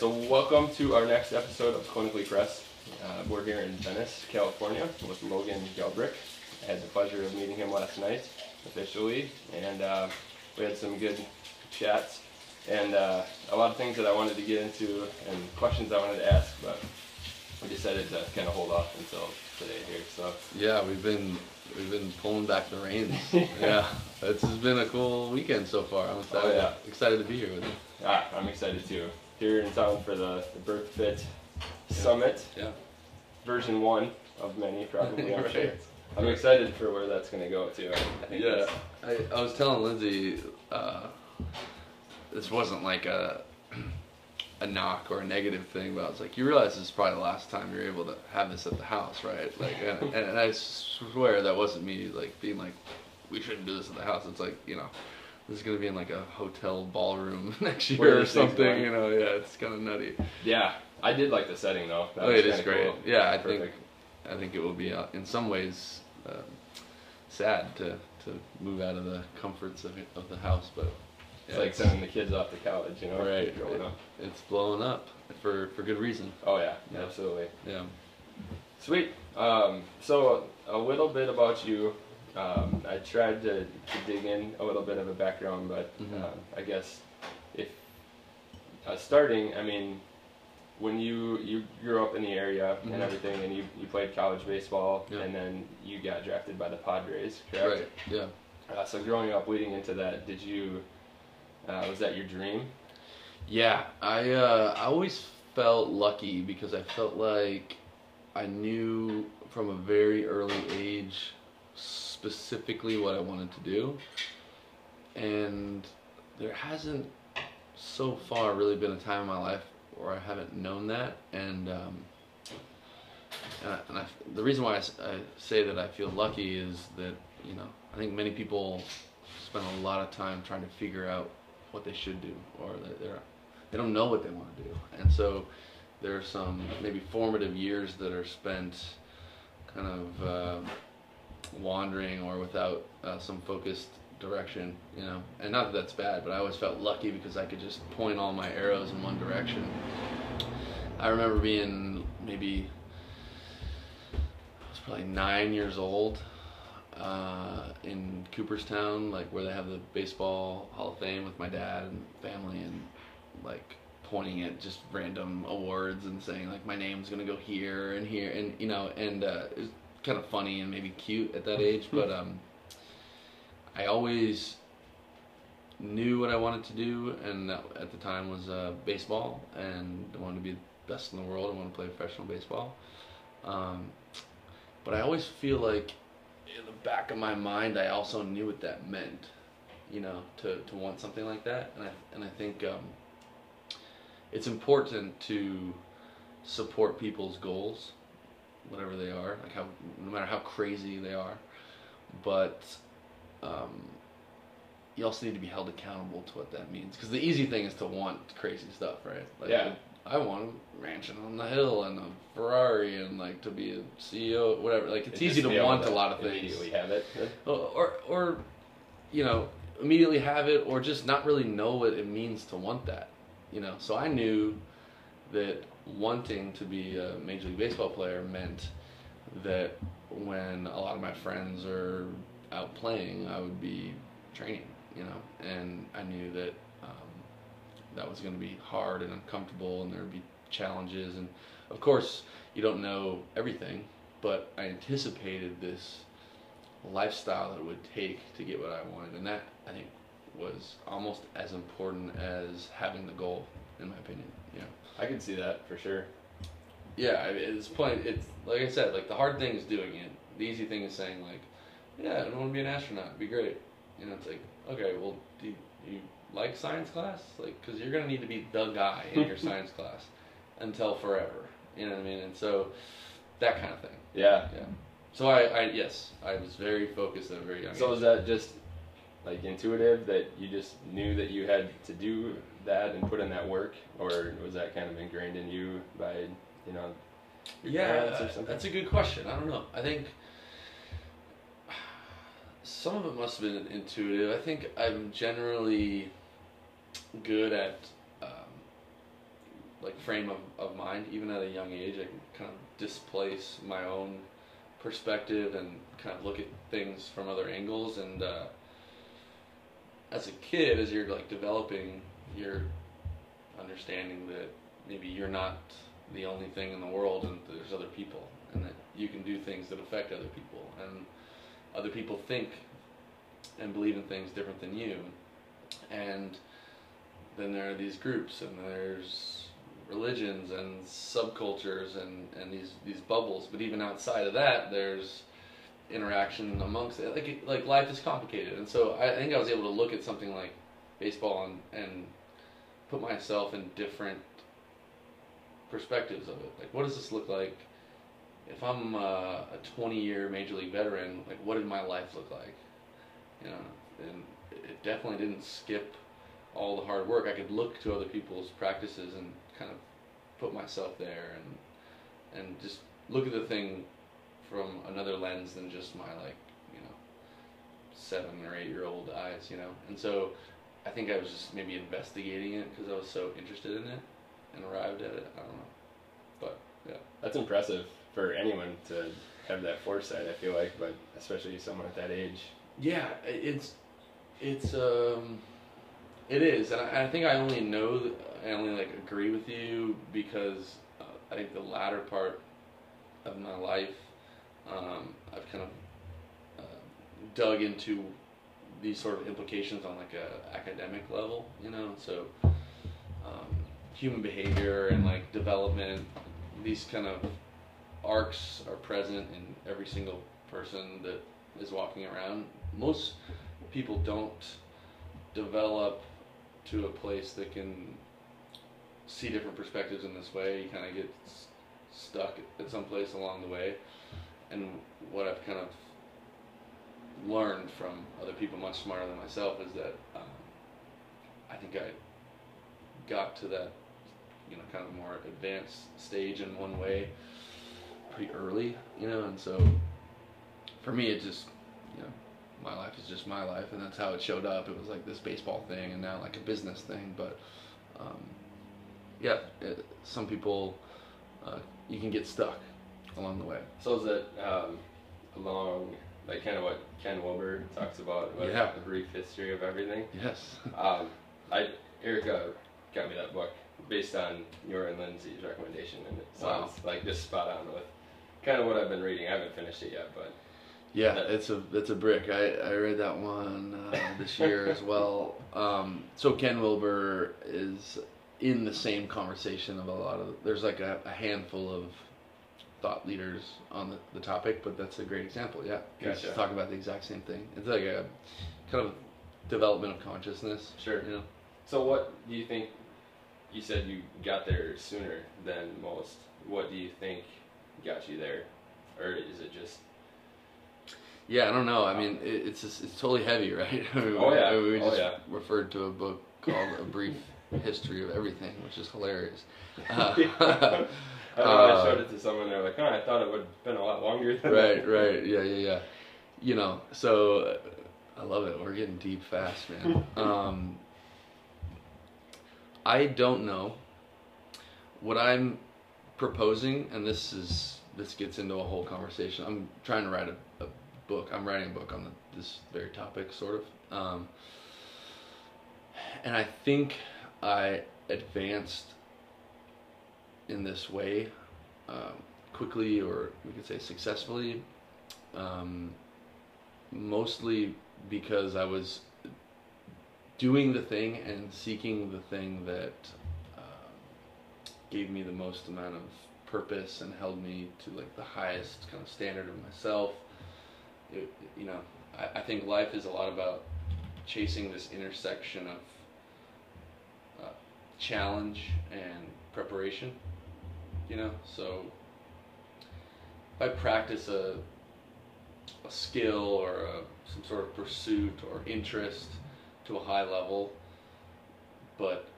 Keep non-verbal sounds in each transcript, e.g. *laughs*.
so welcome to our next episode of Clinically Press. Uh, we're here in Venice, California, with Logan Gelbrich. I had the pleasure of meeting him last night, officially, and uh, we had some good chats and uh, a lot of things that I wanted to get into and questions I wanted to ask, but we decided to kind of hold off until today here. So Yeah, we've been we've been pulling back the reins. *laughs* yeah, it's been a cool weekend so far. I'm excited, Oh, yeah. excited to be here with you. ah, I'm excited too. Here in town for the, the Birth Fit Summit, Yeah. version one of many, probably. *laughs* I'm Right. sure. I'm excited for where that's going to go too. I Yeah, I, I was telling Lindsay, uh, this wasn't like a *clears throat* a knock or a negative thing, but I was like, you realize this is probably the last time you're able to have this at the house, right? Like, and, *laughs* and I swear that wasn't me like being like, we shouldn't do this at the house. It's like, you know, this is gonna be in like a hotel ballroom *laughs* next year or something. You know, yeah, it's kind of nutty. Yeah, I did like the setting though. That Oh, was it is great. cool. Yeah, I Perfect. think I think it will be uh, in some ways um, sad to, to move out of the comforts of, of the house, but It's like sending the kids off to college, you know? right, Growing up. it's blowing up for for good reason. Oh yeah, Yeah. absolutely. Yeah. Sweet. Um, so a little bit about you. Um, I tried to, to dig in a little bit of a background, but Mhm. um, I guess if uh, starting, I mean, when you you grew up in the area Mhm. and everything, and you, you played college baseball, Yeah. and then you got drafted by the Padres, correct? Right. Yeah. Uh, so growing up, leading into that, did you? Uh, was that your dream? Yeah. I uh, I always felt lucky because I felt like I knew from a very early age specifically what I wanted to do, and there hasn't so far really been a time in my life where I haven't known that, and um, and, I, and I, the reason why I say that I feel lucky is that you know I think many people spend a lot of time trying to figure out what they should do or they're they don't know what they want to do, and so there are some maybe formative years that are spent kind of uh, wandering or without uh, some focused direction, you know. And not that that's bad, but I always felt lucky because I could just point all my arrows in one direction. I remember being maybe I was probably nine years old uh, in Cooperstown, like where they have the baseball Hall of Fame with my dad and family, and like pointing at just random awards and saying like my name's gonna go here and here and you know and uh, kind of funny and maybe cute at that age but um I always knew what I wanted to do and that at the time was uh, baseball and I wanted to be the best in the world I wanted to play professional baseball. Um, but I always feel like in the back of my mind I also knew what that meant you know to, to want something like that and I, and I think um, it's important to support people's goals, whatever they are, like how no matter how crazy they are, but um, you also need to be held accountable to what that means. Because the easy thing is to want crazy stuff, right? Like, Yeah. I want a mansion on the hill and a Ferrari and like to be a CEO, whatever. Like it's Just easy to want a lot of things Immediately have it. or or you know immediately have it or just not really know what it means to want that you know so i knew that wanting to be a major league baseball player meant that when a lot of my friends are out playing i would be training you know and i knew that um, that was going to be hard and uncomfortable and there would be challenges and of course you don't know everything but i anticipated this lifestyle that it would take to get what I wanted, and that I think was almost as important as having the goal, in my opinion. Yeah. I can see that for sure. Yeah. I mean, at this point, it's like I said, like the hard thing is doing it. The easy thing is saying like, yeah, I don't want to be an astronaut. It'd be great. You know, it's like, okay, well, do you, you like science class? Like, because you're gonna need to be the guy in your *laughs* science class until forever. You know what I mean? And so, that kind of thing. Yeah. Yeah. So I, I yes, I was very focused at a very young So age. is that just like intuitive that you just knew that you had to do that and put in that work, or was that kind of ingrained in you by you know yeah, parents or something? that's a good question. I don't know. I think some of it must have been intuitive. I think I'm generally good at um, like frame of, of mind. Even at a young age, I can kind of displace my own perspective and kind of look at things from other angles. And uh, as a kid, as you're like developing, you're understanding that maybe you're not the only thing in the world and there's other people and that you can do things that affect other people. And other people think and believe in things different than you. And then there are these groups and there's religions and subcultures and, and these, these bubbles. But even outside of that there's interaction amongst it like, like life is complicated. And so I think I was able to look at something like baseball and, and put myself in different perspectives of it. Like, what does this look like? If I'm uh, a 20 year major league veteran, like, what did my life look like? You know, and it definitely didn't skip all the hard work. I could look to other people's practices and kind of put myself there and and just look at the thing from another lens than just my like you know seven or eight year old eyes. You know, and so I think I was just maybe investigating it because I was so interested in it and arrived at it. I don't know, but yeah, That's impressive for anyone to have that foresight. I feel like, but especially someone at that age. yeah, it's it's um, it is, and I, I think I only know I only like agree with you because uh, I think the latter part of my life, um, I've kind of uh, dug into these sort of implications on like a academic level, you know. So um, human behavior and like development, these kind of arcs are present in every single person that is walking around. Most people don't develop to a place that can see different perspectives in this way. You kind of get stuck at some place along the way. And what I've kind of learned from other people much smarter than myself is that um, I think I got to that, you know, kind of more advanced stage in one way pretty early, you know, and so for me, it just, you know, my life is just my life, and that's how it showed up. It was like this baseball thing, and now like a business thing. But um, yeah, it, some people uh, you can get stuck along the way. So is it um, along like kind of what Ken Wilber talks about, about Yeah. the brief history of everything? Yes. *laughs* Um, I Erica got me that book based on your and Lindsay's recommendation, and it Wow. sounds like just spot on with kind of what I've been reading. I haven't finished it yet, but Yeah, it's a it's a brick. I, I read that one uh, this year as *laughs* well. Um, so Ken Wilber is in the same conversation of a lot of. There's like a, a handful of thought leaders on the, the topic, but that's a great example. Yeah, Gotcha. talking about the exact same thing. It's like a kind of development of consciousness. Sure. You know. So what do you think? You said you got there sooner than most. What do you think got you there, or is it just? Yeah, I don't know. I mean, it, it's just, it's totally heavy, *laughs* right? Oh, yeah. we Oh, just yeah. referred to a book called A Brief *laughs* History of Everything, which is hilarious. *laughs* Uh, I, know, I Uh, showed it to someone. They're like, "Huh, I thought it would have been a lot longer." Than right, that." right, yeah, yeah, yeah. You know, so uh, I love it. We're getting deep fast, man. *laughs* Um, I don't know what I'm proposing, and this is this gets into a whole conversation. I'm trying to write a, a book. I'm writing a book on the, this very topic, sort of. Um, and I think I advanced in this way um, quickly, or we could say successfully, um, mostly because I was doing the thing and seeking the thing that um, gave me the most amount of purpose and held me to like the highest kind of standard of myself. It, you know, I, I think life is a lot about chasing this intersection of uh, challenge and preparation. You know, so if I practice a a skill or a, some sort of pursuit or interest to a high level, but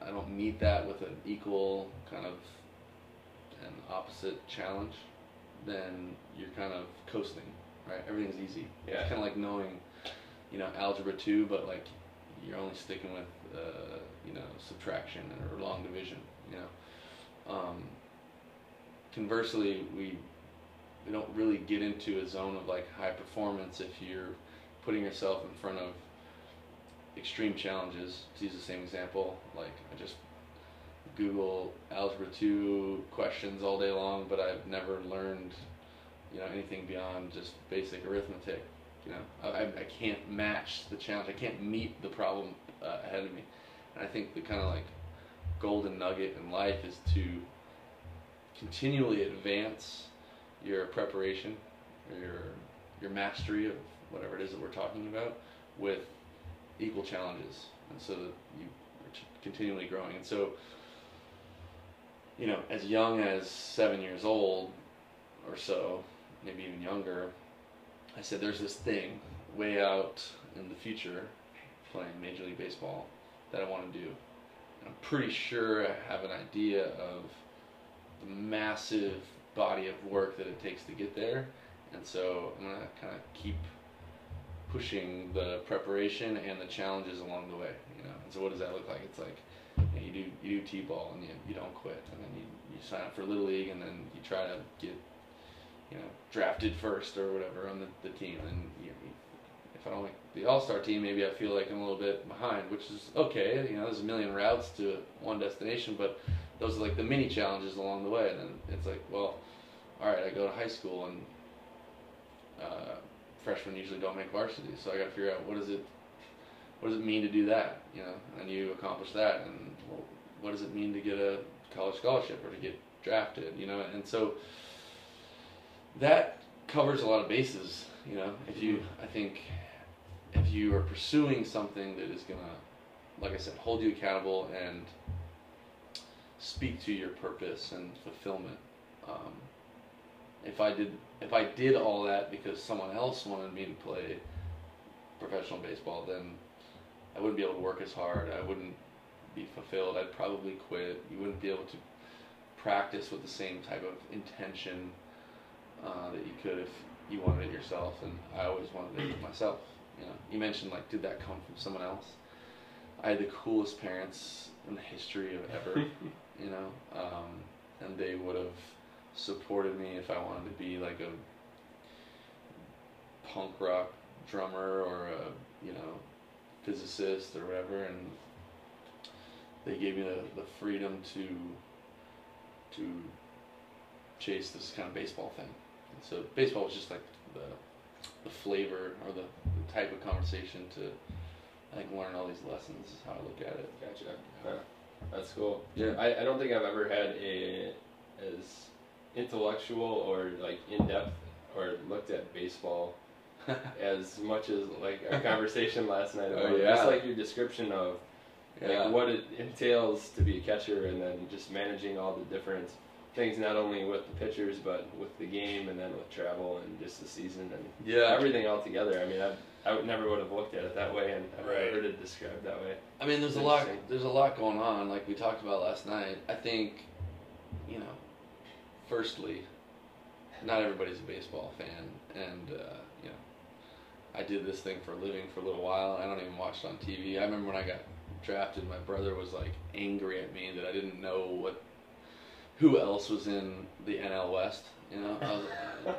I don't meet that with an equal kind of an opposite challenge, then you're kind of coasting, right? Everything's easy. Yeah. It's kind of like knowing, you know, algebra two, but like you're only sticking with, uh, you know, subtraction or long division, you know. Um, conversely, we we don't really get into a zone of like high performance if you're putting yourself in front of extreme challenges. To use the same example, like I just Google algebra two questions all day long, but I've never learned you know anything beyond just basic arithmetic. You know, I, I can't match the challenge. I can't meet the problem uh, ahead of me. And I think the kind of like golden nugget in life is to continually advance your preparation your your mastery of whatever it is that we're talking about with equal challenges, and so that you are continually growing. And so, you know, as young as seven years old or so, maybe even younger, I said there's this thing way out in the future playing Major League Baseball that I want to do. And I'm pretty sure I have an idea of the massive body of work that it takes to get there. And so I'm going to kind of keep pushing the preparation and the challenges along the way, you know. And so what does that look like? It's like you, know, you do you do t-ball and you, you don't quit, and then you, you sign up for little league, and then you try to get you know drafted first or whatever on the, the team, and you, if I don't make the All Star team, maybe I feel like I'm a little bit behind, which is okay. You know, there's a million routes to one destination, but those are like the mini challenges along the way. And then it's like, well, all right, I go to high school and uh, freshmen usually don't make varsity, so I got to figure out what does it, what does it mean to do that, you know? And you accomplish that, and well, what does it mean to get a college scholarship or to get drafted, you know? And so that covers a lot of bases, you know. If you, I think, if you are pursuing something that is gonna, like I said, hold you accountable and speak to your purpose and fulfillment. Um, if I did, if I did all that because someone else wanted me to play professional baseball, then I wouldn't be able to work as hard. I wouldn't be fulfilled. I'd probably quit. You wouldn't be able to practice with the same type of intention uh, that you could if you wanted it yourself. And I always wanted it myself. You know, you mentioned like, did that come from someone else? I had the coolest parents in the history of ever. *laughs* you know, um, and they would have supported me if I wanted to be like a punk rock drummer or a you know physicist or whatever, and they gave me the, the freedom to to chase this kind of baseball thing. And so baseball was just like the the flavor or the, the type of conversation to I think learn all these lessons is how I look at it. Gotcha. Yeah. That's cool. Yeah. I, I don't think I've ever had a as intellectual or like in depth or looked at baseball *laughs* as much as like our conversation last night oh, about Oh, yeah. just like your description of Yeah. like what it entails to be a catcher and then just managing all the different things not only with the pitchers but with the game and then with travel and just the season and Yeah. everything all together. I mean, I I would never would have looked at it that way and I've Right. never heard it described that way. I mean, there's a lot. There's a lot going on, like we talked about last night. I think, you know, firstly, not everybody's a baseball fan, and uh, you know, I did this thing for a living for a little while. I don't even watch it on TV. I remember when I got drafted, my brother was like angry at me that I didn't know what, who else was in the NL West. You know, I was,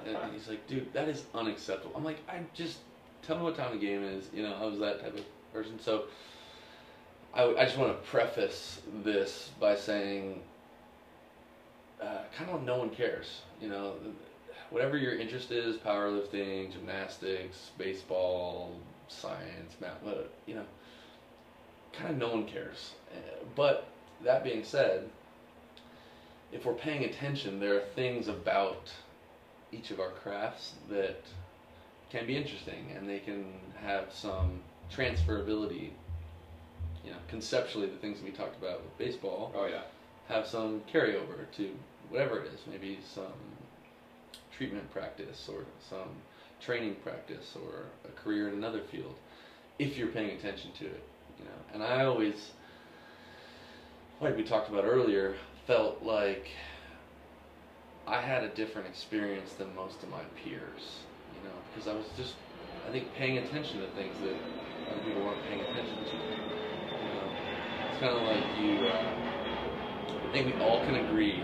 and he's like, dude, that is unacceptable. I'm like, I just tell me what time the game is. You know, I was that type of person. So I, I just want to preface this by saying, uh, kind of no one cares. You know, whatever your interest is, powerlifting, gymnastics, baseball, science, math, you know, kind of no one cares. Uh, But that being said, if we're paying attention, there are things about each of our crafts that can be interesting and they can have some transferability. You know, conceptually, the things we talked about with baseball Oh yeah. have some carryover to whatever it is. Maybe some treatment practice or some training practice or a career in another field, if you're paying attention to it. You know, and I always, like we talked about earlier, felt like I had a different experience than most of my peers. You know, because I was just, I think, paying attention to things that other people weren't paying attention to. You know, it's kind of like you. Uh, think we all can agree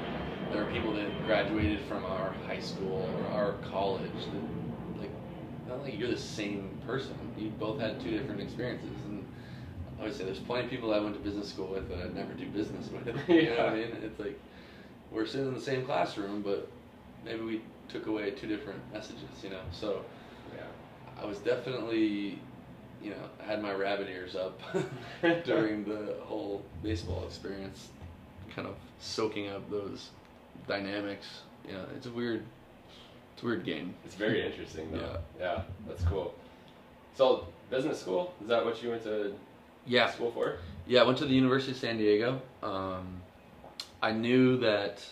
there are people that graduated from our high school or our college that like not like you're the same person. You both had two different experiences and I would say there's plenty of people I went to business school with that I'd never do business *laughs* with. you know what I mean? It's like we're sitting in the same classroom but maybe we took away two different messages, you know. So Yeah. I was definitely, you know, had my rabbit ears up *laughs* during the whole baseball experience, kind of soaking up those dynamics. You know, it's a weird, it's a weird game. It's very interesting though. Yeah. that's cool. So business school is that what you went to Yeah, school for? yeah. I went to the University of San Diego. Um, I knew that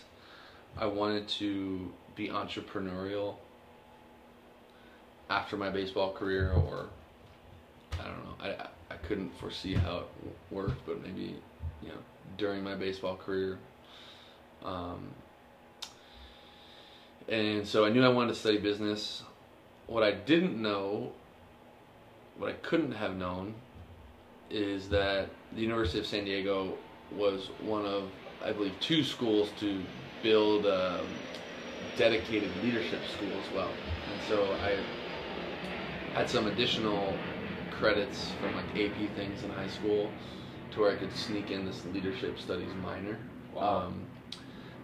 I wanted to be entrepreneurial after my baseball career, or I don't know. I, I- couldn't foresee how it worked, but maybe you know during my baseball career. Um, and so I knew I wanted to study business. What I didn't know, what I couldn't have known, is that the University of San Diego was one of, I believe, two schools to build a dedicated leadership school as well. And so I had some additional credits from like AP things in high school to where I could sneak in this leadership studies minor. Wow. Um,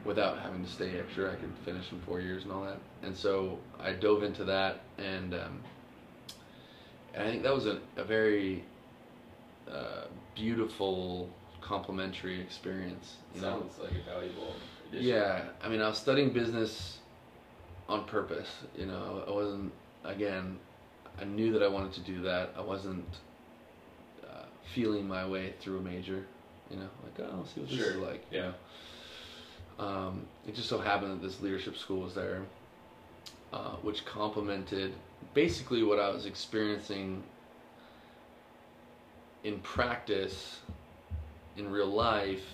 without having to stay extra, I could finish in four years and all that. And so I dove into that, and um, and I think that was a, a very uh, beautiful complementary experience. You know? Sounds like a valuable addition. Yeah, I mean, I was studying business on purpose. You know, I wasn't. Again, I knew that I wanted to do that. I wasn't uh, feeling my way through a major. You know, like oh, I'll see what this Sure. is like. Yeah. Um, it just so happened that this leadership school was there, uh, which complemented basically what I was experiencing in practice, in real life,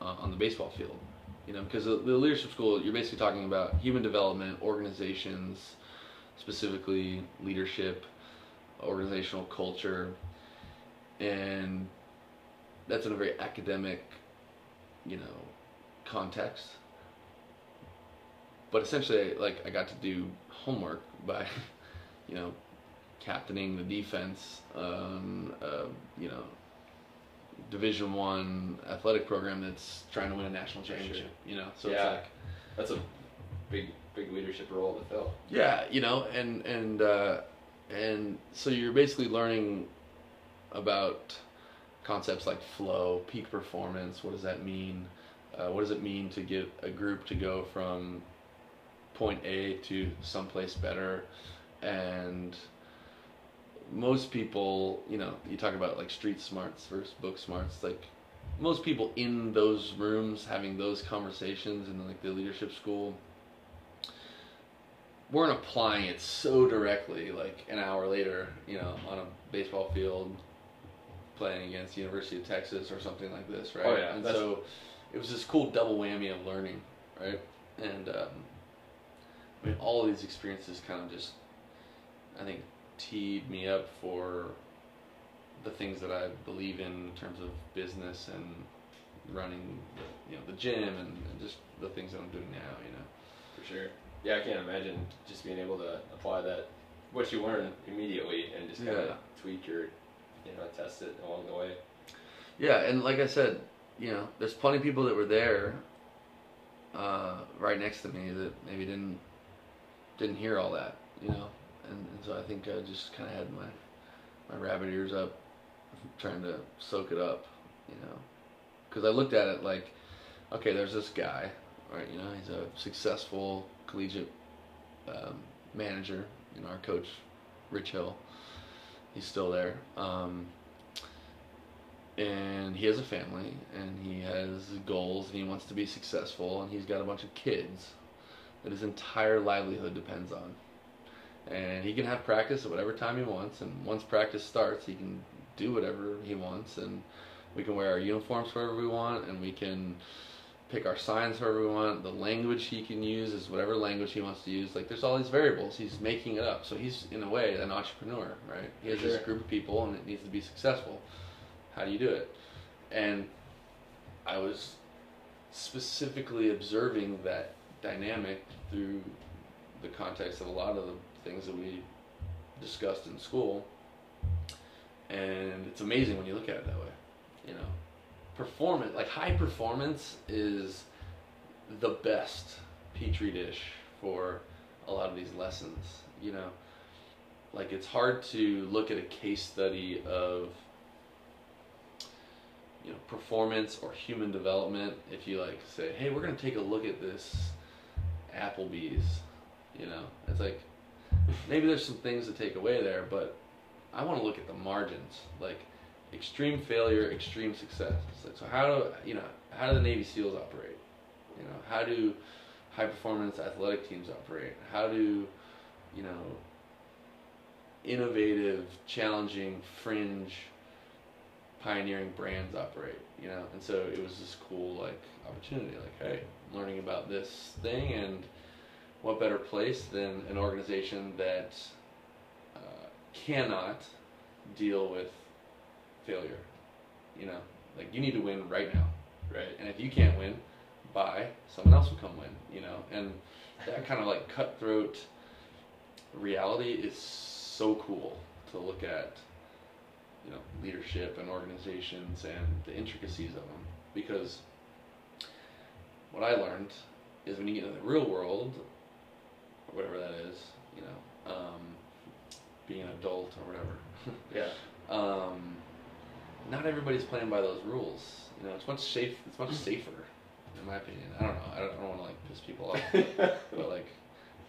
uh, on the baseball field. You know, because the, leadership school, you're basically talking about human development, organizations, specifically leadership, organizational culture, and that's in a very academic, you know, context. But essentially, like I got to do homework by, *laughs* you know, captaining the defense, um, uh, you know, Division One athletic program that's trying to win a national For sure. championship. You know, so Yeah. it's like That's a big big leadership role to fill. yeah, you know, and and uh, and so you're basically learning about concepts like flow, peak performance. What does that mean? Uh, what does it mean to get a group to go from point A to someplace better? And most people, you know, you talk about like street smarts versus book smarts. Like most people in those rooms having those conversations in like the leadership school weren't applying it so directly like an hour later you know on a baseball field playing against university of texas or something like this right Oh, yeah, and that's- so it was this cool double whammy of learning right and um, i mean all these experiences kind of just i think teed me up for the things that i believe in in terms of business and running the, you know the gym and, and just the things that i'm doing now you know For sure. Yeah, I can't imagine just being able to apply that what you learn immediately and just kind of Yeah. tweak your you know test it along the way. Yeah, and like I said, you know, there's plenty of people that were there, uh, right next to me that maybe didn't didn't hear all that, you know, and, and so I think I just kind of had my my rabbit ears up, trying to soak it up, you know, because I looked at it like, okay, there's this guy, right? You know, he's a successful collegiate um, manager, you know, our coach, Rich Hill. He's still there. Um, and he has a family and he has goals and he wants to be successful and he's got a bunch of kids that his entire livelihood depends on and he can have practice at whatever time he wants and once practice starts he can do whatever he wants and we can wear our uniforms wherever we want and we can pick our signs wherever we want. The language he can use is whatever language he wants to use. Like there's all these variables. He's making it up. So he's in a way an entrepreneur right? He has Sure. this group of people and it needs to be successful. How do you do it? And I was specifically observing that dynamic through the context of a lot of the things that we discussed in school. And it's amazing when you look at it that way. You know, performance, like high performance, is the best petri dish for a lot of these lessons. You know, like it's hard to look at a case study of you know performance or human development if you like say hey we're going to take a look at this applebee's you know it's like maybe there's some things to take away there but i want to look at the margins like extreme failure extreme success. Like, so how do you know how do the navy seals operate? You know how do high performance athletic teams operate? How do you know innovative challenging fringe pioneering brands operate, you know. And so it was this cool like opportunity, like, hey, I'm learning about this thing, and what better place than an organization that uh, cannot deal with failure, you know. Like you need to win right now, Right. and if you can't win, bye, someone else will come win, you know. And that kind of like cutthroat reality is so cool to look at you know leadership and organizations and the intricacies of them because what I learned is when you get into the real world or whatever that is you know um, being an adult or whatever *laughs* Yeah. um, not everybody's playing by those rules you know it's much safe it's much safer in my opinion I don't know I don't, I don't want to like piss people off but *laughs* like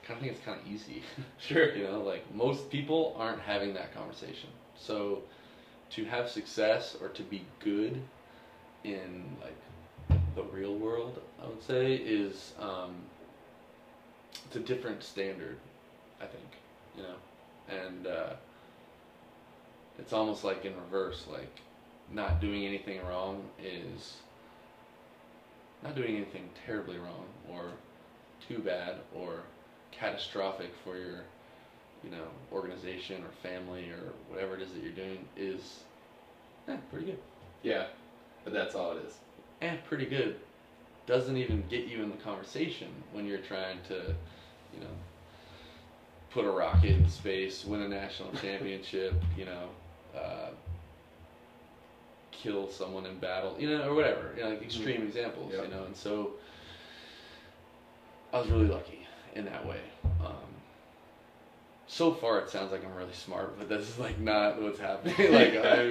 I kind of think it's kind of easy *laughs* sure. you know, like most people aren't having that conversation. So to have success or to be good in like the real world, I would say, is um, it's a different standard. I think, you know, and uh, it's almost like in reverse. Like not doing anything wrong is not doing anything terribly wrong or too bad or catastrophic for your you know organization or family or whatever it is that you're doing is eh, pretty good Yeah. But that's all it is. and Eh, pretty good doesn't even get you in the conversation when you're trying to you know put a rocket in space win a national championship you know uh, kill someone in battle you know or whatever you know like extreme examples Yeah. you know and so I was really lucky in that way. Um, so far, it sounds like I'm really smart, but this is like not what's happening. *laughs* like I,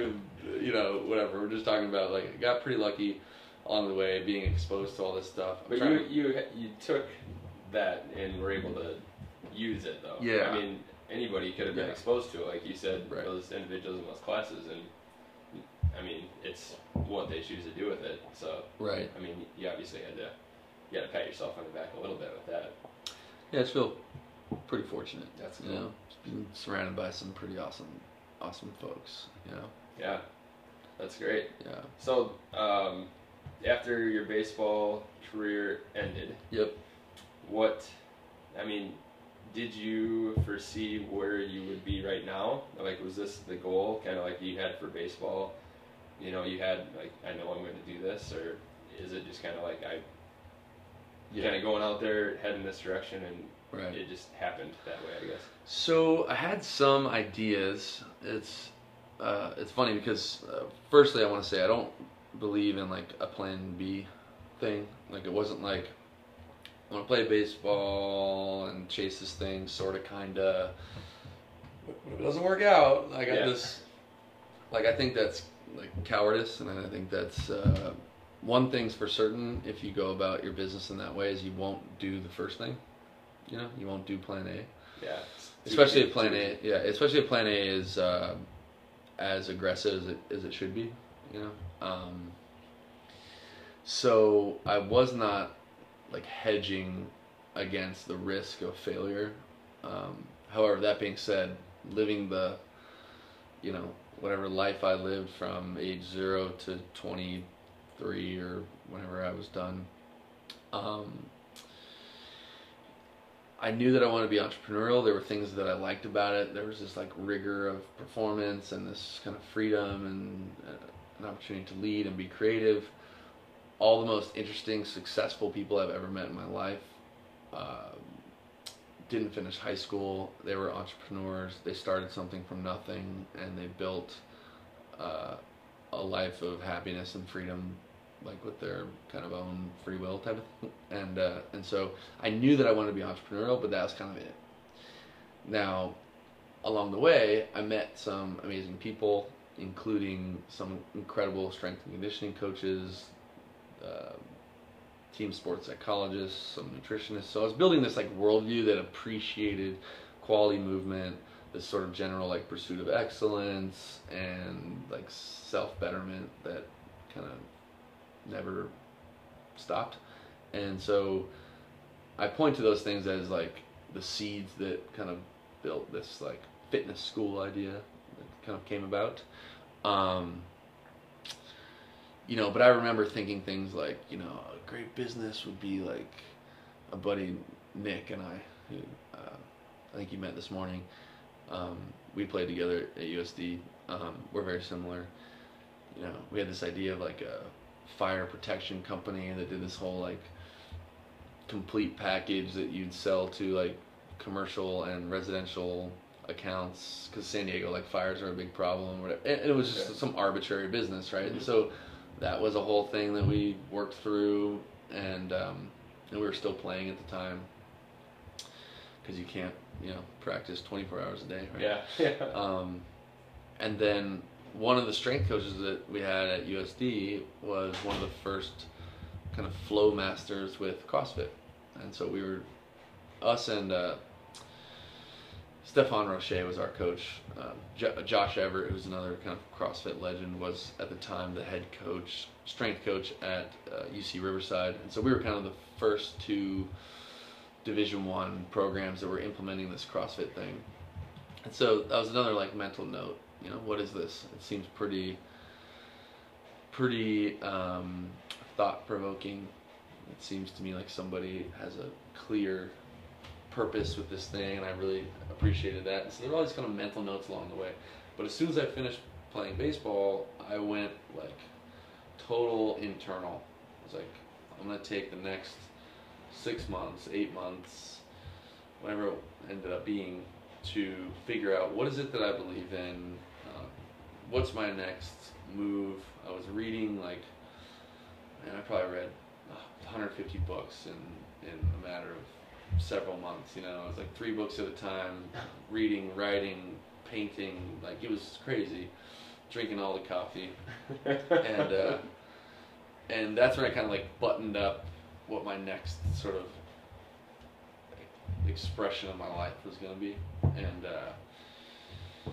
you know, whatever. We're just talking about like I got pretty lucky on the way, being exposed to all this stuff. I'm But you you you took that and were able to use it though. Yeah. I mean, anybody could have been Yeah. exposed to it, like you said, Right. those individuals in those classes, and I mean, it's what they choose to do with it. So right. I mean, you obviously had to you had to pat yourself on the back a little bit with that. Yeah, I just feel pretty fortunate. That's You know, been surrounded by some pretty awesome, awesome folks. You know. Yeah, that's great. Yeah. So um, after your baseball career ended, Yep. What I mean, did you foresee where you would be right now? Like, was this the goal, kind of like you had for baseball? You know, you had like, I know I'm going to do this, or is it just kind of like I kind of going out there heading this direction, and Right. it just happened that way, I guess. So I had some ideas. It's uh, it's funny because uh, firstly I want to say I don't believe in like a plan B thing. Like it wasn't like I want to play baseball and chase this thing, sort of, kind of. If it doesn't work out? I got Yeah. this. Like I think that's like cowardice, and I think that's uh, one thing's for certain. If you go about your business in that way, is you won't do the first thing. You know, you won't do plan A Yeah. especially if plan A, yeah, especially if plan A is uh, as aggressive as it as it should be, you know. Um, so I was not like hedging against the risk of failure. Um, however, that being said, living the, you know, whatever life I lived from age zero to twenty three or whenever I was done. Um, I knew that I wanted to be entrepreneurial. There were things that I liked about it. There was this like rigor of performance and this kind of freedom and uh, an opportunity to lead and be creative. All the most interesting, successful people I've ever met in my life. Uh, didn't finish high school. They were entrepreneurs. They started something from nothing, and they built uh, a life of happiness and freedom, like with their kind of own free will type of thing. *laughs* And uh, and so I knew that I wanted to be entrepreneurial, but that was kind of it. Now, along the way, I met some amazing people, including some incredible strength and conditioning coaches. Uh, team sports psychologists, some nutritionists. So I was building this like worldview that appreciated quality movement, this sort of general like pursuit of excellence and like self betterment that kind of never stopped. And so I point to those things as like the seeds that kind of built this like fitness school idea that kind of came about. Um, you know, but I remember thinking things like, you know, a great business would be like a buddy Nick and I, who uh, I think you met this morning. Um, we played together at USD. Um, we're very similar. You know, we had this idea of like a fire protection company that did this whole like complete package that you'd sell to like commercial and residential accounts because San Diego like fires are a big problem. Whatever. And it was just Yeah. some arbitrary business, right? And Mhm. so that was a whole thing that we worked through, and um, and we were still playing at the time because you can't, you know, practice 24 hours a day, right? Yeah. *laughs* Yeah. Um, and then one of the strength coaches that we had at USD was one of the first kind of flow masters with CrossFit, and so we were us and uh, Stefan Roche was our coach. Uh, Jo- Josh Everett, who's another kind of CrossFit legend, was at the time the head coach, strength coach at uh, UC Riverside, and so we were kind of the first two Division One programs that were implementing this CrossFit thing. And so that was another like mental note. You know, what is this? It seems pretty, pretty um, thought provoking. It seems to me like somebody has a clear purpose with this thing, and I really appreciated that. And so there were all these kind of mental notes along the way. But as soon as I finished playing baseball, I went like total internal. I was like, I'm gonna take the next six months, eight months, whatever it ended up being, to figure out what is it that I believe in, uh, what's my next move. I was reading like, man, I probably read uh, 150 books in in a matter of several months. You know, it was like three books at a time, reading, writing, painting. Like it was crazy. Drinking all the coffee, and uh, and that's when I kind of like buttoned up what my next sort of expression of my life was to be, and uh,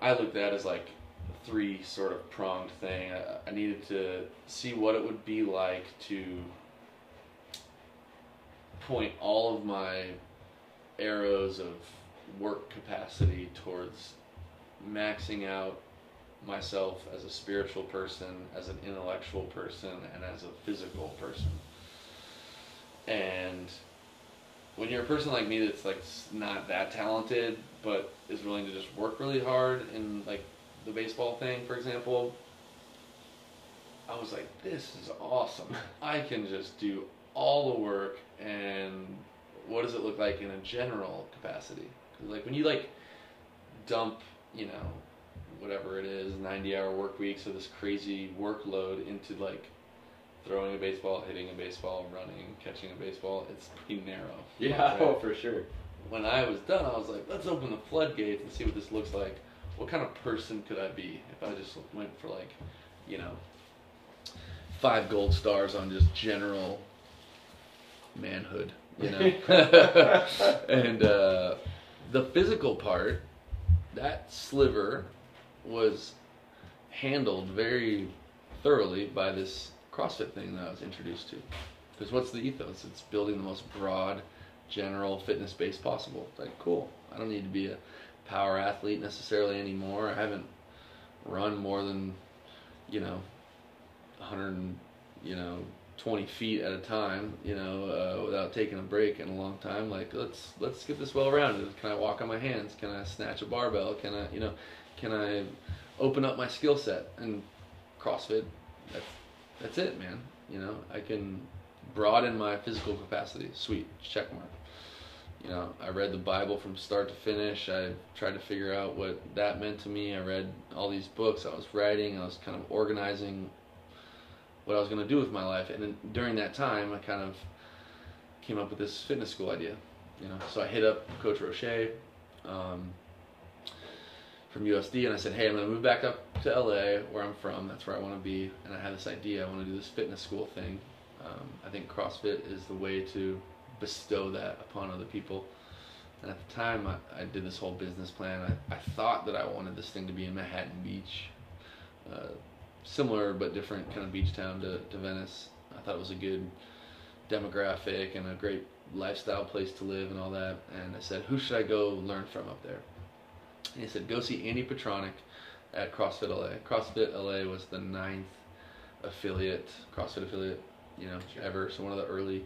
I looked at it as like a three sort of pronged thing. I, I needed to see what it would be like to point all of my arrows of work capacity towards maxing out myself as a spiritual person, as an intellectual person, and as a physical person. And when you're a person like me that's like not that talented, but is willing to just work really hard in like the baseball thing, for example, I was like, this is awesome. *laughs* I can just do all the work, and what does it look like in a general capacity? 'Cause, like when you like dump, you know, whatever it is, 90 hour work weeks of this crazy workload into like throwing a baseball, hitting a baseball, running, catching a baseball, it's pretty narrow. *laughs* yeah. Oh, right? Oh, for sure. When I was done, I was like, let's open the floodgates and see what this looks like. What kind of person could I be if I just went for like, you know, five gold stars on just general manhood, you know? *laughs* *laughs* and uh, the physical part, that sliver was handled very thoroughly by this CrossFit thing that I was introduced to. Because what's the ethos? It's building the most broad, general fitness base possible. It's like, cool. I don't need to be a power athlete necessarily anymore. I haven't run more than, you know, 100, you know, 20 feet at a time, you know, uh, without taking a break in a long time. Like, let's let's get this well rounded. Can I walk on my hands? Can I snatch a barbell? Can I, you know, can I open up my skill set? And CrossFit, that's that's it, man. You know, I can broaden my physical capacity. Sweet, check mark. You know, I read the Bible from start to finish. I tried to figure out what that meant to me. I read all these books. I was writing. I was kind of organizing what I was going to do with my life. And then during that time, I kind of came up with this fitness school idea. You know, so I hit up Coach Roche um, from USD, and I said, "Hey, I'm going to move back up to LA, where I'm from. That's where I want to be." And I had this idea. I want to do this fitness school thing. Um, I think CrossFit is the way to bestow that upon other people. And at the time, I, I did this whole business plan. I, I thought that I wanted this thing to be in Manhattan Beach, uh, similar but different kind of beach town to, to Venice. I thought it was a good demographic and a great lifestyle place to live and all that. And I said, who should I go learn from up there? And he said, go see Andy Petranek at CrossFit LA. CrossFit LA was the ninth affiliate, CrossFit affiliate, you know, Sure. ever. So one of the early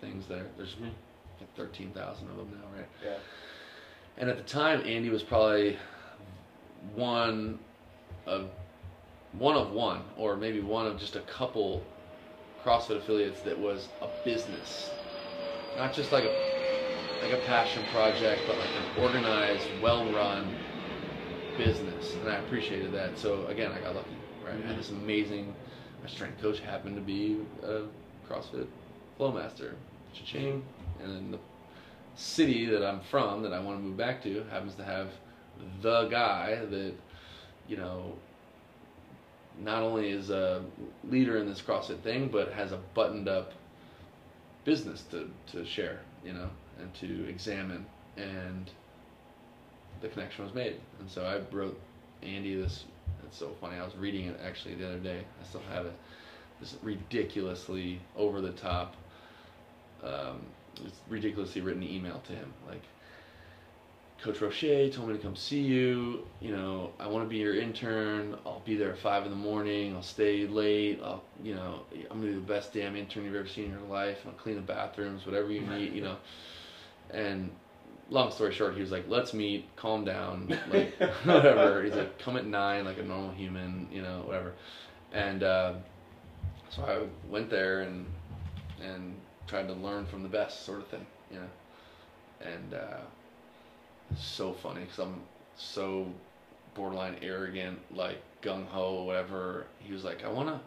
things there. There's Mhm. like 13,000 of them now, right? Yeah. And at the time, Andy was probably one of one of one, or maybe one of just a couple CrossFit affiliates that was a business, not just like a like a passion project, but like an organized, well-run business. And I appreciated that. So again, I got lucky, right? I had this amazing. My strength coach happened to be a CrossFit flow master, cha-ching, and then the city that I'm from that I want to move back to happens to have the guy that, you know, not only is a leader in this CrossFit thing, but has a buttoned up business to, to share, you know, and to examine. And the connection was made. And so I wrote Andy this. It's so funny. I was reading it actually the other day. I still have it. This ridiculously over the top, um, ridiculously written email to him. Like, Coach Roche told me to come see you. You know, I want to be your intern. I'll be there at five in the morning. I'll stay late. I'll, you know, I'm gonna be the best damn intern you've ever seen in your life. I'll clean the bathrooms, whatever you need. You know, and long story short, he was like, "Let's meet. Calm down. Like, *laughs* whatever." He's like, "Come at nine, like a normal human. You know, whatever." And uh, so I went there and and tried to learn from the best, sort of thing. You know, and. Uh, so funny because I'm so borderline arrogant, like gung ho, whatever. He was like, I wanna,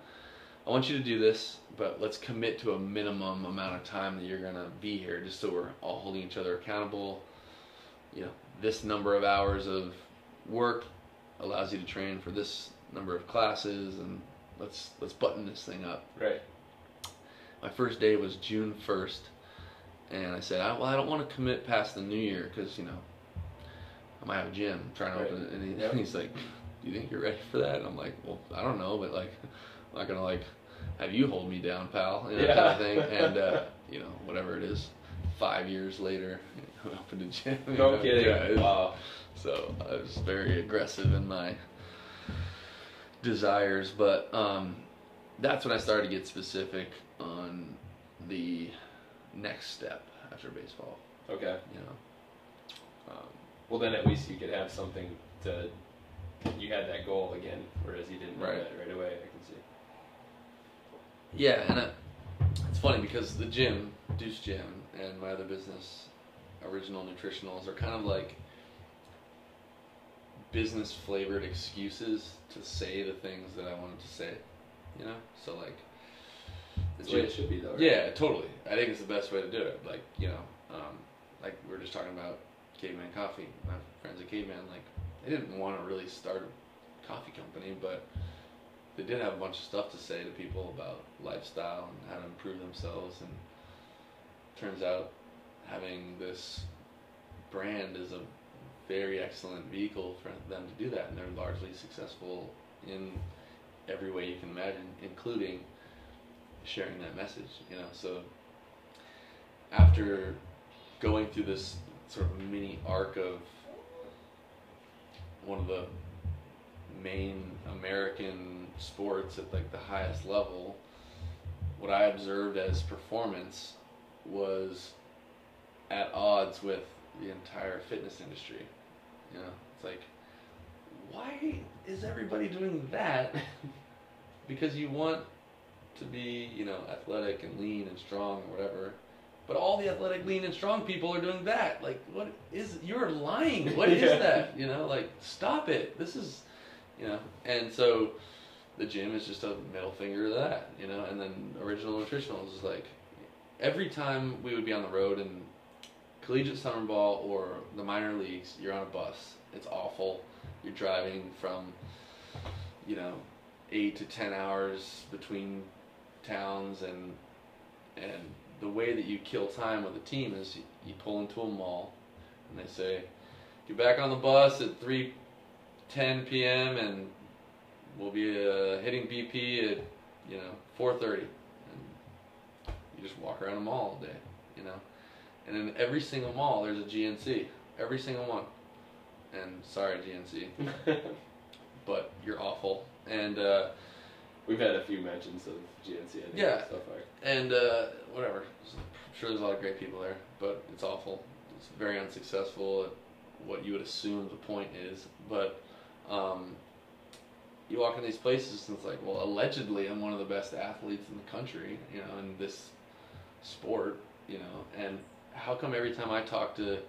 I want you to do this, but let's commit to a minimum amount of time that you're gonna be here, just so we're all holding each other accountable. You know, this number of hours of work allows you to train for this number of classes, and let's let's button this thing up. Right. My first day was June first, and I said, I, well, I don't want to commit past the new year because you know I might have a gym trying to open it, and he, Yep. he's like, "Do you think you're ready for that?" And I'm like, "Well, I don't know, but like, I'm not gonna like have you hold me down, pal." You know, kind of thing. *laughs* And uh, you know, whatever it is, five years later, I opened a gym. No know, kidding. yeah, wow. so I was very aggressive in my desires, but um, that's when I started to get specific on the next step after baseball. Okay. You know, um, Well, then at least you could have something to. You had that goal again, whereas you didn't Right. have that right away. I can see. yeah, and uh it's funny because the gym, Deuce Gym, and my other business, Original Nutritionals, are kind of like business flavored excuses to say the things that I wanted to say. You know, so like. The way it should be, though. Right? Yeah, totally. I think it's the best way to do it. Like, you know, um, like we were just talking about Caveman Coffee. My friends at Caveman, like, they didn't want to really start a coffee company, but they did have a bunch of stuff to say to people about lifestyle and how to improve themselves. And turns out having this brand is a very excellent vehicle for them to do that, and they're largely successful in every way you can imagine, including sharing that message, you know. So after going through this sort of mini arc of one of the main American sports at like the highest level, what I observed as performance was at odds with the entire fitness industry. You know, it's like, why is everybody doing that? *laughs* because you want to be, you know, athletic and lean and strong or whatever. But all the athletic, lean, and strong people are doing that. Like, what is? You're lying. *laughs* What is Yeah. that? You know, like, stop it. This is, you know. And so, the gym is just a middle finger to that, you know. And then original nutritionals is like, every time we would be on the road and collegiate summer ball or the minor leagues, you're on a bus. It's awful. You're driving from, you know, eight to ten hours between towns, and and the way that you kill time with a team is you, you pull into a mall, and they say, get back on the bus at three ten p.m. and we'll be uh, hitting BP at you know four thirty, and you just walk around a mall all day, you know. And in every single mall, there's a GNC. Every single one. And sorry, GNC, *laughs* but you're awful. And uh, We've had a few mentions of GNC. I think, Yeah. so far. and uh, whatever. I'm sure there's a lot of great people there, but it's awful. It's very unsuccessful at what you would assume the point is. But um, you walk in these places and it's like, well, allegedly I'm one of the best athletes in the country, you know, in this sport, you know, and how come every time I talk to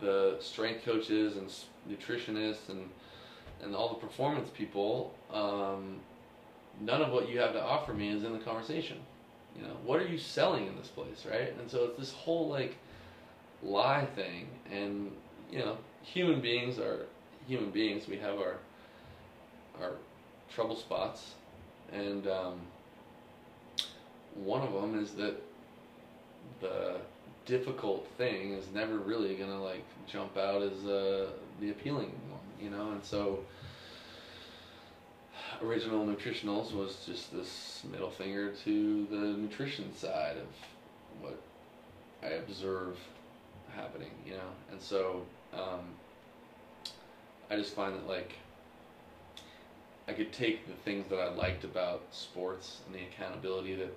the strength coaches and nutritionists and and all the performance people, um, none of what you have to offer me is in the conversation. You know, what are you selling in this place, right? And so it's this whole like lie thing, and you know, human beings are human beings. We have our our trouble spots, and um, one of them is that the difficult thing is never really gonna like jump out as uh, the appealing one, you know, and so original nutritionals was just this middle finger to the nutrition side of what I observe happening, you know, and so um, I just find that like I could take the things that I liked about sports and the accountability that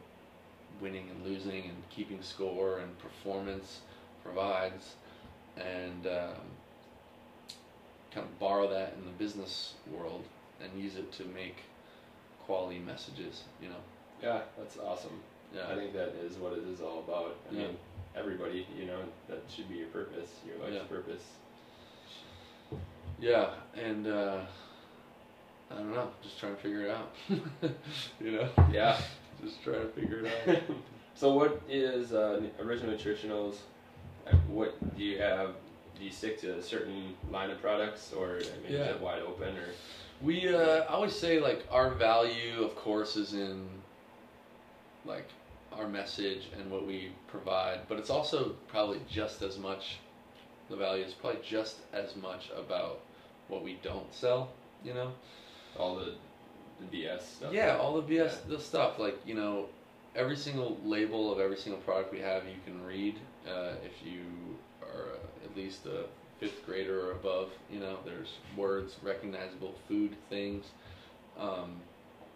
winning and losing and keeping score and performance provides, and um, kind of borrow that in the business world and use it to make quality messages. You know. Yeah, that's awesome. Yeah. I think that is what it is all about. I Yeah. mean, everybody, you know, that should be your purpose, your life's Yeah. purpose. Yeah, and uh, I don't know, just trying to figure it out. *laughs* you know, Yeah. *laughs* just trying to figure it out. *laughs* so, what is uh, original nutritionals? What do you have? Do you stick to a certain line of products, or I mean, is it wide open, or We uh, I always say like our value, of course, is in like our message and what we provide, but it's also probably just as much. The value is probably just as much about what we don't sell. You know. all the the BS stuff? Yeah, all the BS, Yeah. the stuff like you know, every single label of every single product we have, you can read uh, if you are uh, at least a fifth grader or above. You know, there's words, recognizable food things. Um,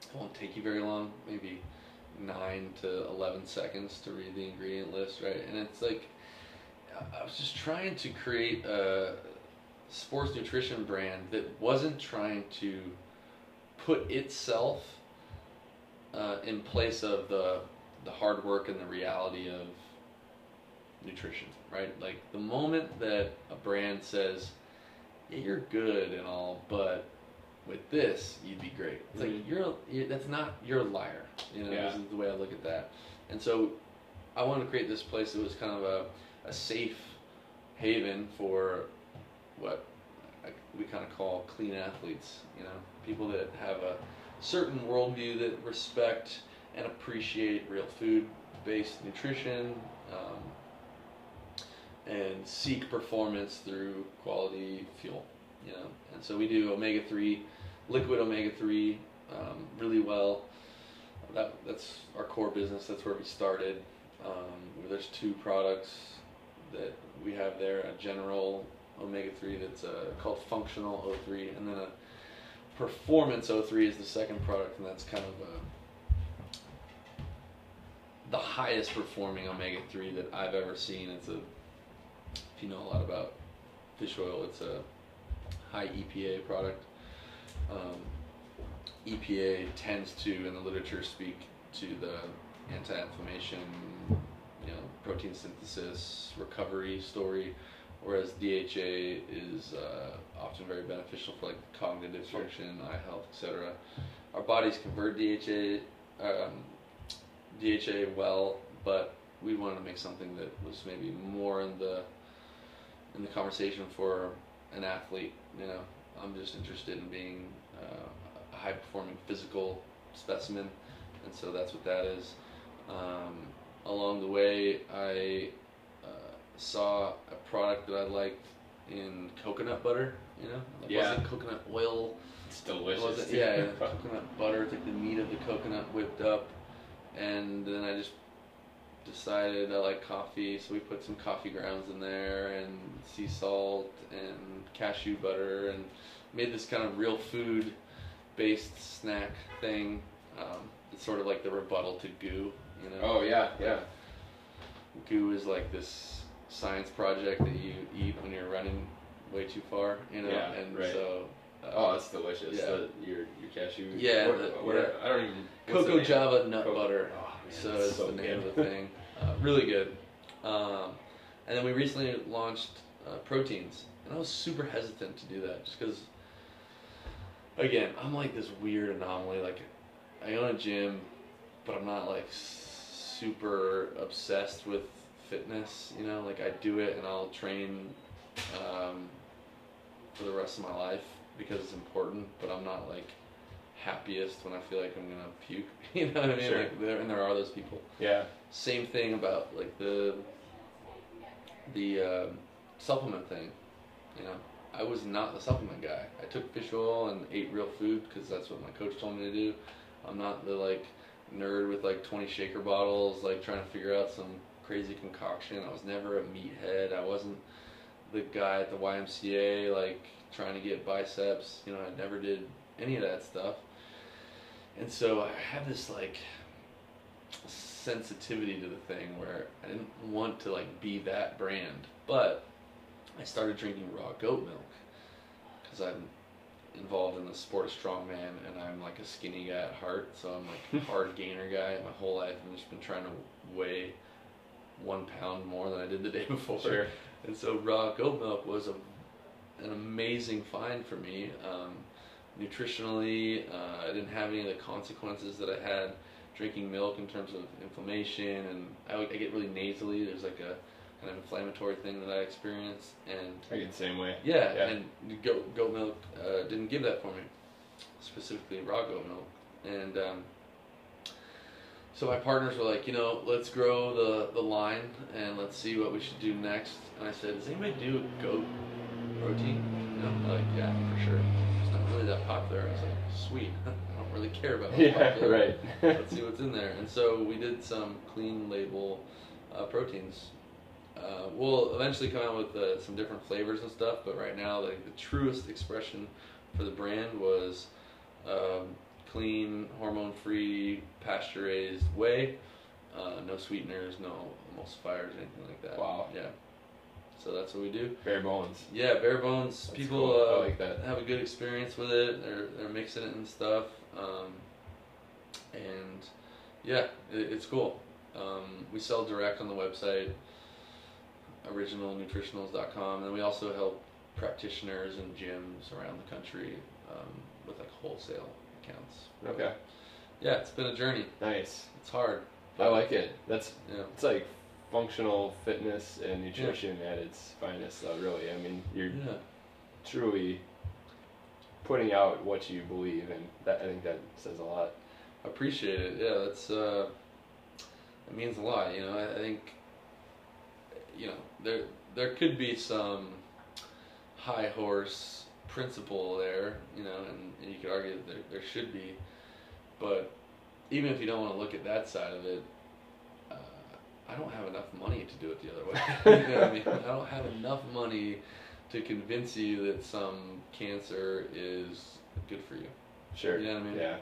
it won't take you very long, maybe nine to eleven seconds to read the ingredient list, right? And it's like I was just trying to create a sports nutrition brand that wasn't trying to put itself uh, in place of the the hard work and the reality of nutrition, right? Like the moment that a brand says, "Yeah, you're good and all, but with this, you'd be great," it's Mhm. like you're, you that's not you're a liar. You know, Yeah. this is the way I look at that. And so, I wanted to create this place that was kind of a a safe haven for what I- we kind of call clean athletes. You know, people that have a certain worldview that respect and appreciate real food-based nutrition, um, and seek performance through quality fuel. You know, and so we do omega three, liquid omega three, um, really well. That that's our core business. That's where we started. Um, there's two products that we have there: a general omega three that's uh, called functional O3, and then a performance O3 is the second product, and that's kind of uh the highest performing omega three that I've ever seen. It's a you know a lot about fish oil, it's a high EPA product. Um, EPA tends to, in the literature, speak to the anti-inflammation, you know, protein synthesis, recovery story, whereas DHA is uh, often very beneficial for like cognitive function, eye health, etc. Our bodies convert DHA, um, DHA well, but we wanted to make something that was maybe more in the in the conversation for an athlete. You know, I'm just interested in being uh, a high performing physical specimen, and so that's what that is. Um, along the way, I uh, saw a product that I liked in coconut butter. You know, it Yeah. wasn't coconut oil. It's delicious. yeah, yeah, *laughs* coconut butter. It's like the meat of the coconut whipped up, and then I just decided I like coffee, so we put some coffee grounds in there and sea salt and cashew butter and made this kind of real food based snack thing. Um, it's sort of like the rebuttal to goo, you know. oh yeah, yeah. Goo is like this science project that you eat when you're running way too far, you know. Yeah, and right. so. Uh, Oh, that's delicious. Yeah. The, your your cashew. Yeah, the- what yeah. I don't even. Cocoa? Java nut Cocoa- butter. So it's it's so the name of the thing. Uh, really good. Um, and then we recently launched uh, proteins, and I was super hesitant to do that just because, again, I'm like this weird anomaly. Like, I own a gym, but I'm not like super obsessed with fitness. You know, like I do it and I'll train um, for the rest of my life because it's important. But I'm not like happiest when I feel like I'm gonna puke. *laughs* You know what I mean? Sure. Like there, and there are those people. Yeah. Same thing about like the the um supplement thing. You know, I was not the supplement guy. I took fish oil and ate real food because that's what my coach told me to do. I'm not the like nerd with like 20 shaker bottles, like trying to figure out some crazy concoction. I was never a meathead. I wasn't the guy at the YMCA like trying to get biceps. You know, I never did any of that stuff. And so I have this like sensitivity to the thing where I didn't want to like be that brand, but I started drinking raw goat milk because I'm involved in the sport of strongman and I'm like a skinny guy at heart, so I'm like *laughs* a hard gainer guy. My whole life I've just been trying to weigh one pound more than I did the day *laughs* before. Sure. And so raw goat milk was a, an amazing find for me. Um, nutritionally, uh, I didn't have any of the consequences that I had drinking milk in terms of inflammation, and I, would- I get really nasally. There's like a kind of inflammatory thing that I experience, and I get the same way. yeah, Yeah. and goat, goat milk uh, didn't give that for me, specifically raw goat milk. And um, so my partners were like, you know, let's grow the, the line and let's see what we should do next. And I said, does anybody do goat protein? You like, yeah, for sure. Really that popular. I was like, sweet. *laughs* I don't really care about Yeah. popular. Right. *laughs* Let's see what's in there. And so we did some clean label uh, proteins. Uh, we'll eventually come out with uh, some different flavors and stuff, but right now, like the truest expression for the brand was um, clean, hormone-free, pasture-raised whey. Uh, no sweeteners, no emulsifiers, anything like that. Wow. Yeah. So that's what we do. Bare bones. Yeah, bare bones. That's People cool. Uh, like that. have a good experience with it. They're they're mixing it and stuff, um, and yeah, it, it's cool. Um, we sell direct on the website, originalnutritionals.com, and we also help practitioners and gyms around the country um, with like wholesale accounts. Okay. Yeah, it's been a journey. Nice. It's hard. I like it. That's Yeah. it's like functional fitness and nutrition at its finest. Though, really. I mean, you're Yeah. truly putting out what you believe, and that I think that says a lot. appreciate it. Yeah, that's uh, it means a lot. You know, I, I think you know there there could be some high horse principle there. You know, and, and you could argue that there there should be, but even if you don't want to look at that side of it. I don't have enough money to do it the other way. *laughs* you know what I mean? I don't have enough money to convince you that some cancer is good for you. Sure. You know what I mean? Yeah.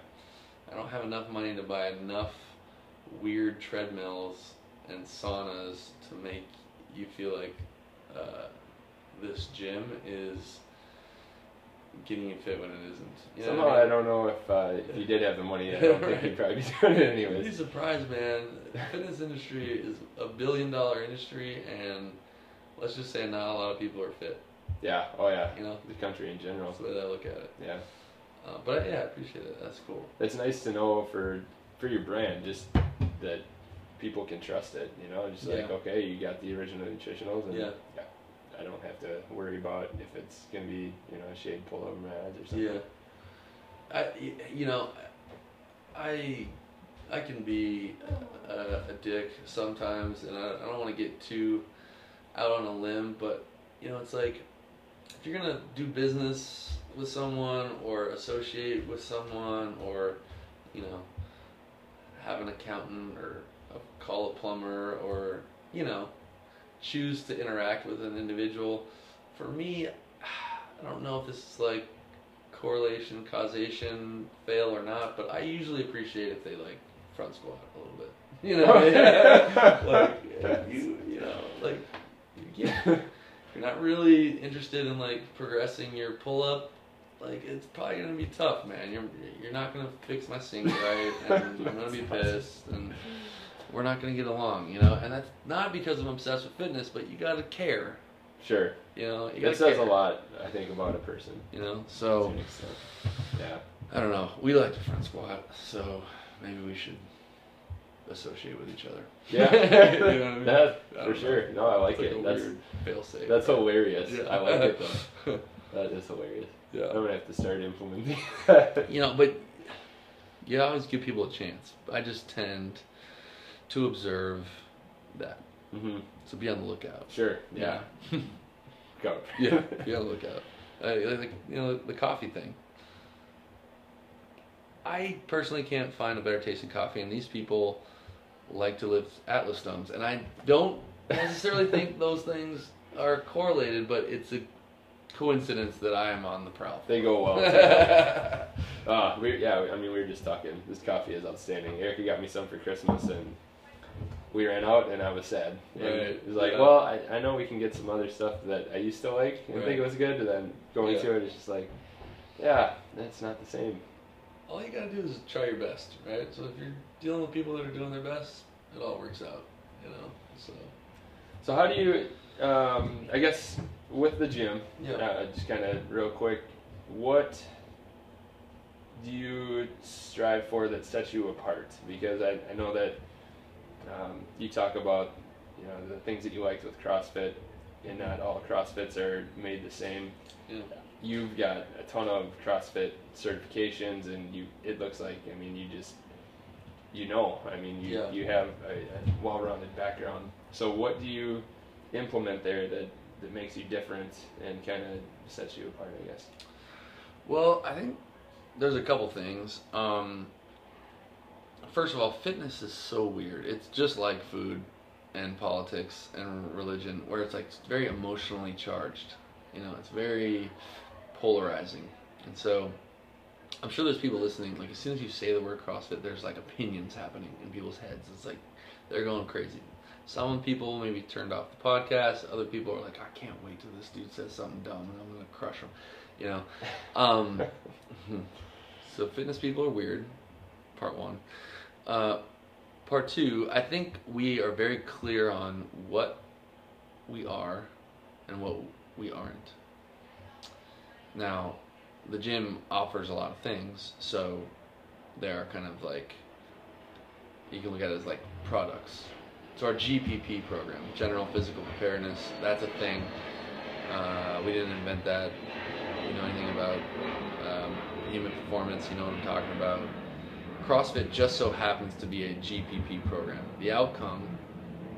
I don't have enough money to buy enough weird treadmills and saunas to make you feel like uh, this gym is getting it fit when it isn't. You know Somehow I, mean? don't know if uh, if you did have the money, I don't think you'd *laughs* probably be doing it anyways. You'd be surprised, man. The fitness industry is a billion dollar industry, and let's just say not a lot of people are fit. Yeah. Oh yeah. You know, The country in general. that's the way that I look at it. Yeah. Uh, but yeah, I appreciate it. That's cool. It's nice to know for for your brand just that people can trust it. You know, just like Yeah. okay, you got the original nutritionals, and Yeah. I don't have to worry about if it's gonna be you know a shade pullover ads or something. Yeah. I, you know, I, I can be a, a dick sometimes, and I, I don't want to get too out on a limb, but you know, it's like if you're gonna do business with someone or associate with someone or, you know, have an accountant or call a plumber or you know, choose to interact with an individual. For me, I don't know if this is like correlation, causation, fail or not, but I usually appreciate if they like front squat a little bit. *laughs* *laughs* You know, like you, you know, like yeah, you're not really interested in like progressing your pull up. Like it's probably gonna be tough, man. You're you're not gonna fix my sink right, and I'm gonna be *laughs* pissed, and we're not gonna get along, you know. And that's not because I'm obsessed with fitness, but you gotta care, Sure. you know. You It says care, a lot, I think, about a person. you know. So. Yeah. I don't know. We like to front squat, so maybe we should associate with each other. Yeah. *laughs* You know I mean? *laughs* that for sure. No, I like It's it. That's fail safe. that's hilarious. Yeah. I like it though. *laughs* That is hilarious. Yeah, I'm gonna have to start implementing. You know, but you always give people a chance. I just tend to observe that. hmm So be on the lookout. Sure. Yeah. *laughs* Go. yeah, be on *laughs* the lookout. Uh, like, you know, the coffee thing. I personally can't find a better tasting coffee, and these people like to live Atlas stones, and I don't necessarily *laughs* think those things are correlated, but it's a coincidence that I am on the prowl. They go well. Ah, we yeah. I mean, we were just talking. This coffee is outstanding. Erica got me some for Christmas, and we ran out, and I was sad. And Right, It was like, yeah. well, I, I know we can get some other stuff that I used to like and Right. think it was good, and then going Yeah. to it, it's just like, yeah, that's not the same. All you gotta do is try your best, right? So if you're dealing with people that are doing their best, it all works out, you know. So So how do you? Um, I guess with the gym, Yeah. uh, just kind of real quick, what do you strive for that sets you apart? Because I, I know that um, you talk about you know the things that you liked with CrossFit, and not all CrossFits are made the same. yeah, You've got a ton of CrossFit certifications, and you it looks like I mean you just you know I mean you Yeah. you have a, a well-rounded background. So what do you implement there that that makes you different and kind of sets you apart? I guess. Well, I think there's a couple things. Um, first of all, fitness is so weird. It's just like food and politics and religion, where it's like very emotionally charged. You know, it's very polarizing, and so I'm sure there's people listening. Like as soon as you say the word CrossFit, there's like opinions happening in people's heads. It's like they're going crazy. Some people maybe turned off the podcast. Other people are like, I can't wait till this dude says something dumb, and I'm gonna crush him. You know. Um, *laughs* so fitness people are weird. Part one. Uh, part two. I think we are very clear on what we are and what we aren't. Now, the gym offers a lot of things, so they are kind of like you can look at it as like products. So our GPP program, General Physical Preparedness, that's a thing. Uh, we didn't invent that. You know anything about um, human performance? You know what I'm talking about. CrossFit just so happens to be a GPP program. The outcome,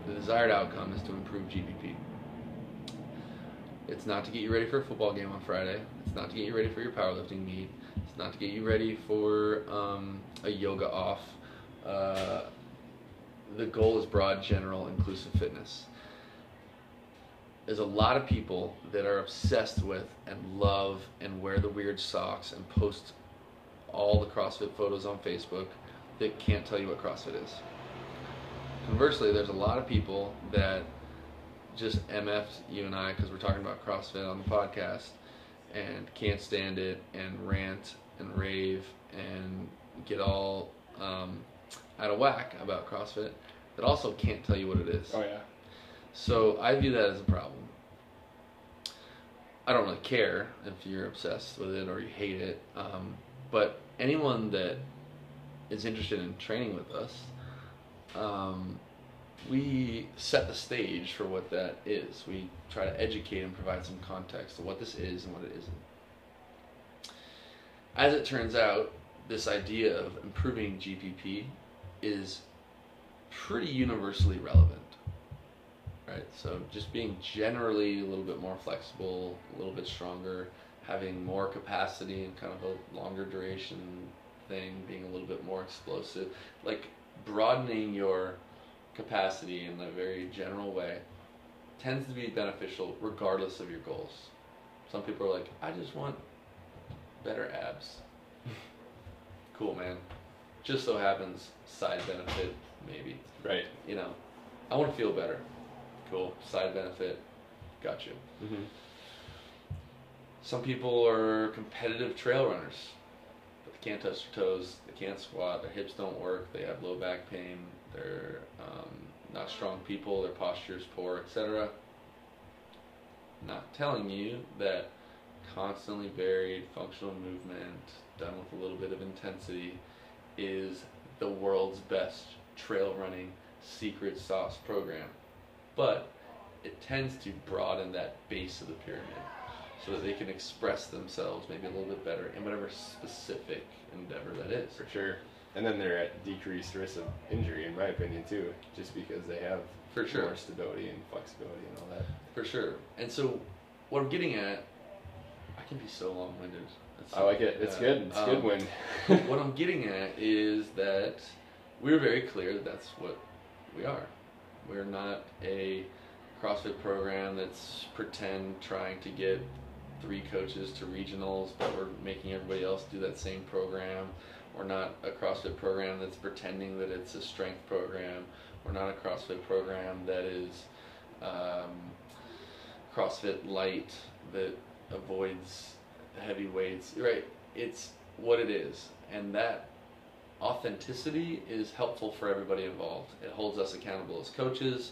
the desired outcome, is to improve GPP. It's not to get you ready for a football game on Friday. It's not to get you ready for your powerlifting meet. It's not to get you ready for um, a yoga off. Uh, the goal is broad, general, inclusive fitness. There's a lot of people that are obsessed with and love and wear the weird socks and post all the CrossFit photos on Facebook that can't tell you what CrossFit is. Conversely, there's a lot of people that just MF'd you and I because we're talking about CrossFit on the podcast and can't stand it and rant and rave and get all um, out of whack about CrossFit that also can't tell you what it is. Oh yeah. So I view that as a problem. I don't really care if you're obsessed with it or you hate it, um, but anyone that is interested in training with us, um, we set the stage for what that is. We try to educate and provide some context of what this is and what it isn't. As it turns out, this idea of improving GPP is pretty universally relevant. Right? So just being generally a little bit more flexible, a little bit stronger, having more capacity and kind of a longer duration thing, being a little bit more explosive, like broadening your capacity in a very general way tends to be beneficial regardless of your goals. Some people are like, I just want better abs. *laughs* cool, man. Just so happens, side benefit, maybe. Right. You know, I want to feel better. Cool. Side benefit, got you. Mm-hmm. Some people are competitive trail runners, but they can't touch their toes, they can't squat, their hips don't work, they have low back pain, they're um, not strong people, their posture is poor, etc. Not telling you that constantly varied functional movement done with a little bit of intensity is the world's best trail running secret sauce program. But it tends to broaden that base of the pyramid so that they can express themselves maybe a little bit better in whatever specific endeavor that is. For sure. And then they're at decreased risk of injury, in my opinion, too, just because they have For sure. more stability and flexibility and all that. For sure. And so, what I'm getting at, I can be so long winded. I like it. It's uh, good. It's good um, when. *laughs* what *laughs* I'm getting at is that we're very clear that that's what we are. We're not a CrossFit program that's pretend trying to get three coaches to regionals, but we're making everybody else do that same program. We're not a CrossFit program that's pretending that it's a strength program. We're not a CrossFit program that is um, CrossFit light that avoids heavy weights. Right? It's what it is, and that authenticity is helpful for everybody involved. It holds us accountable as coaches.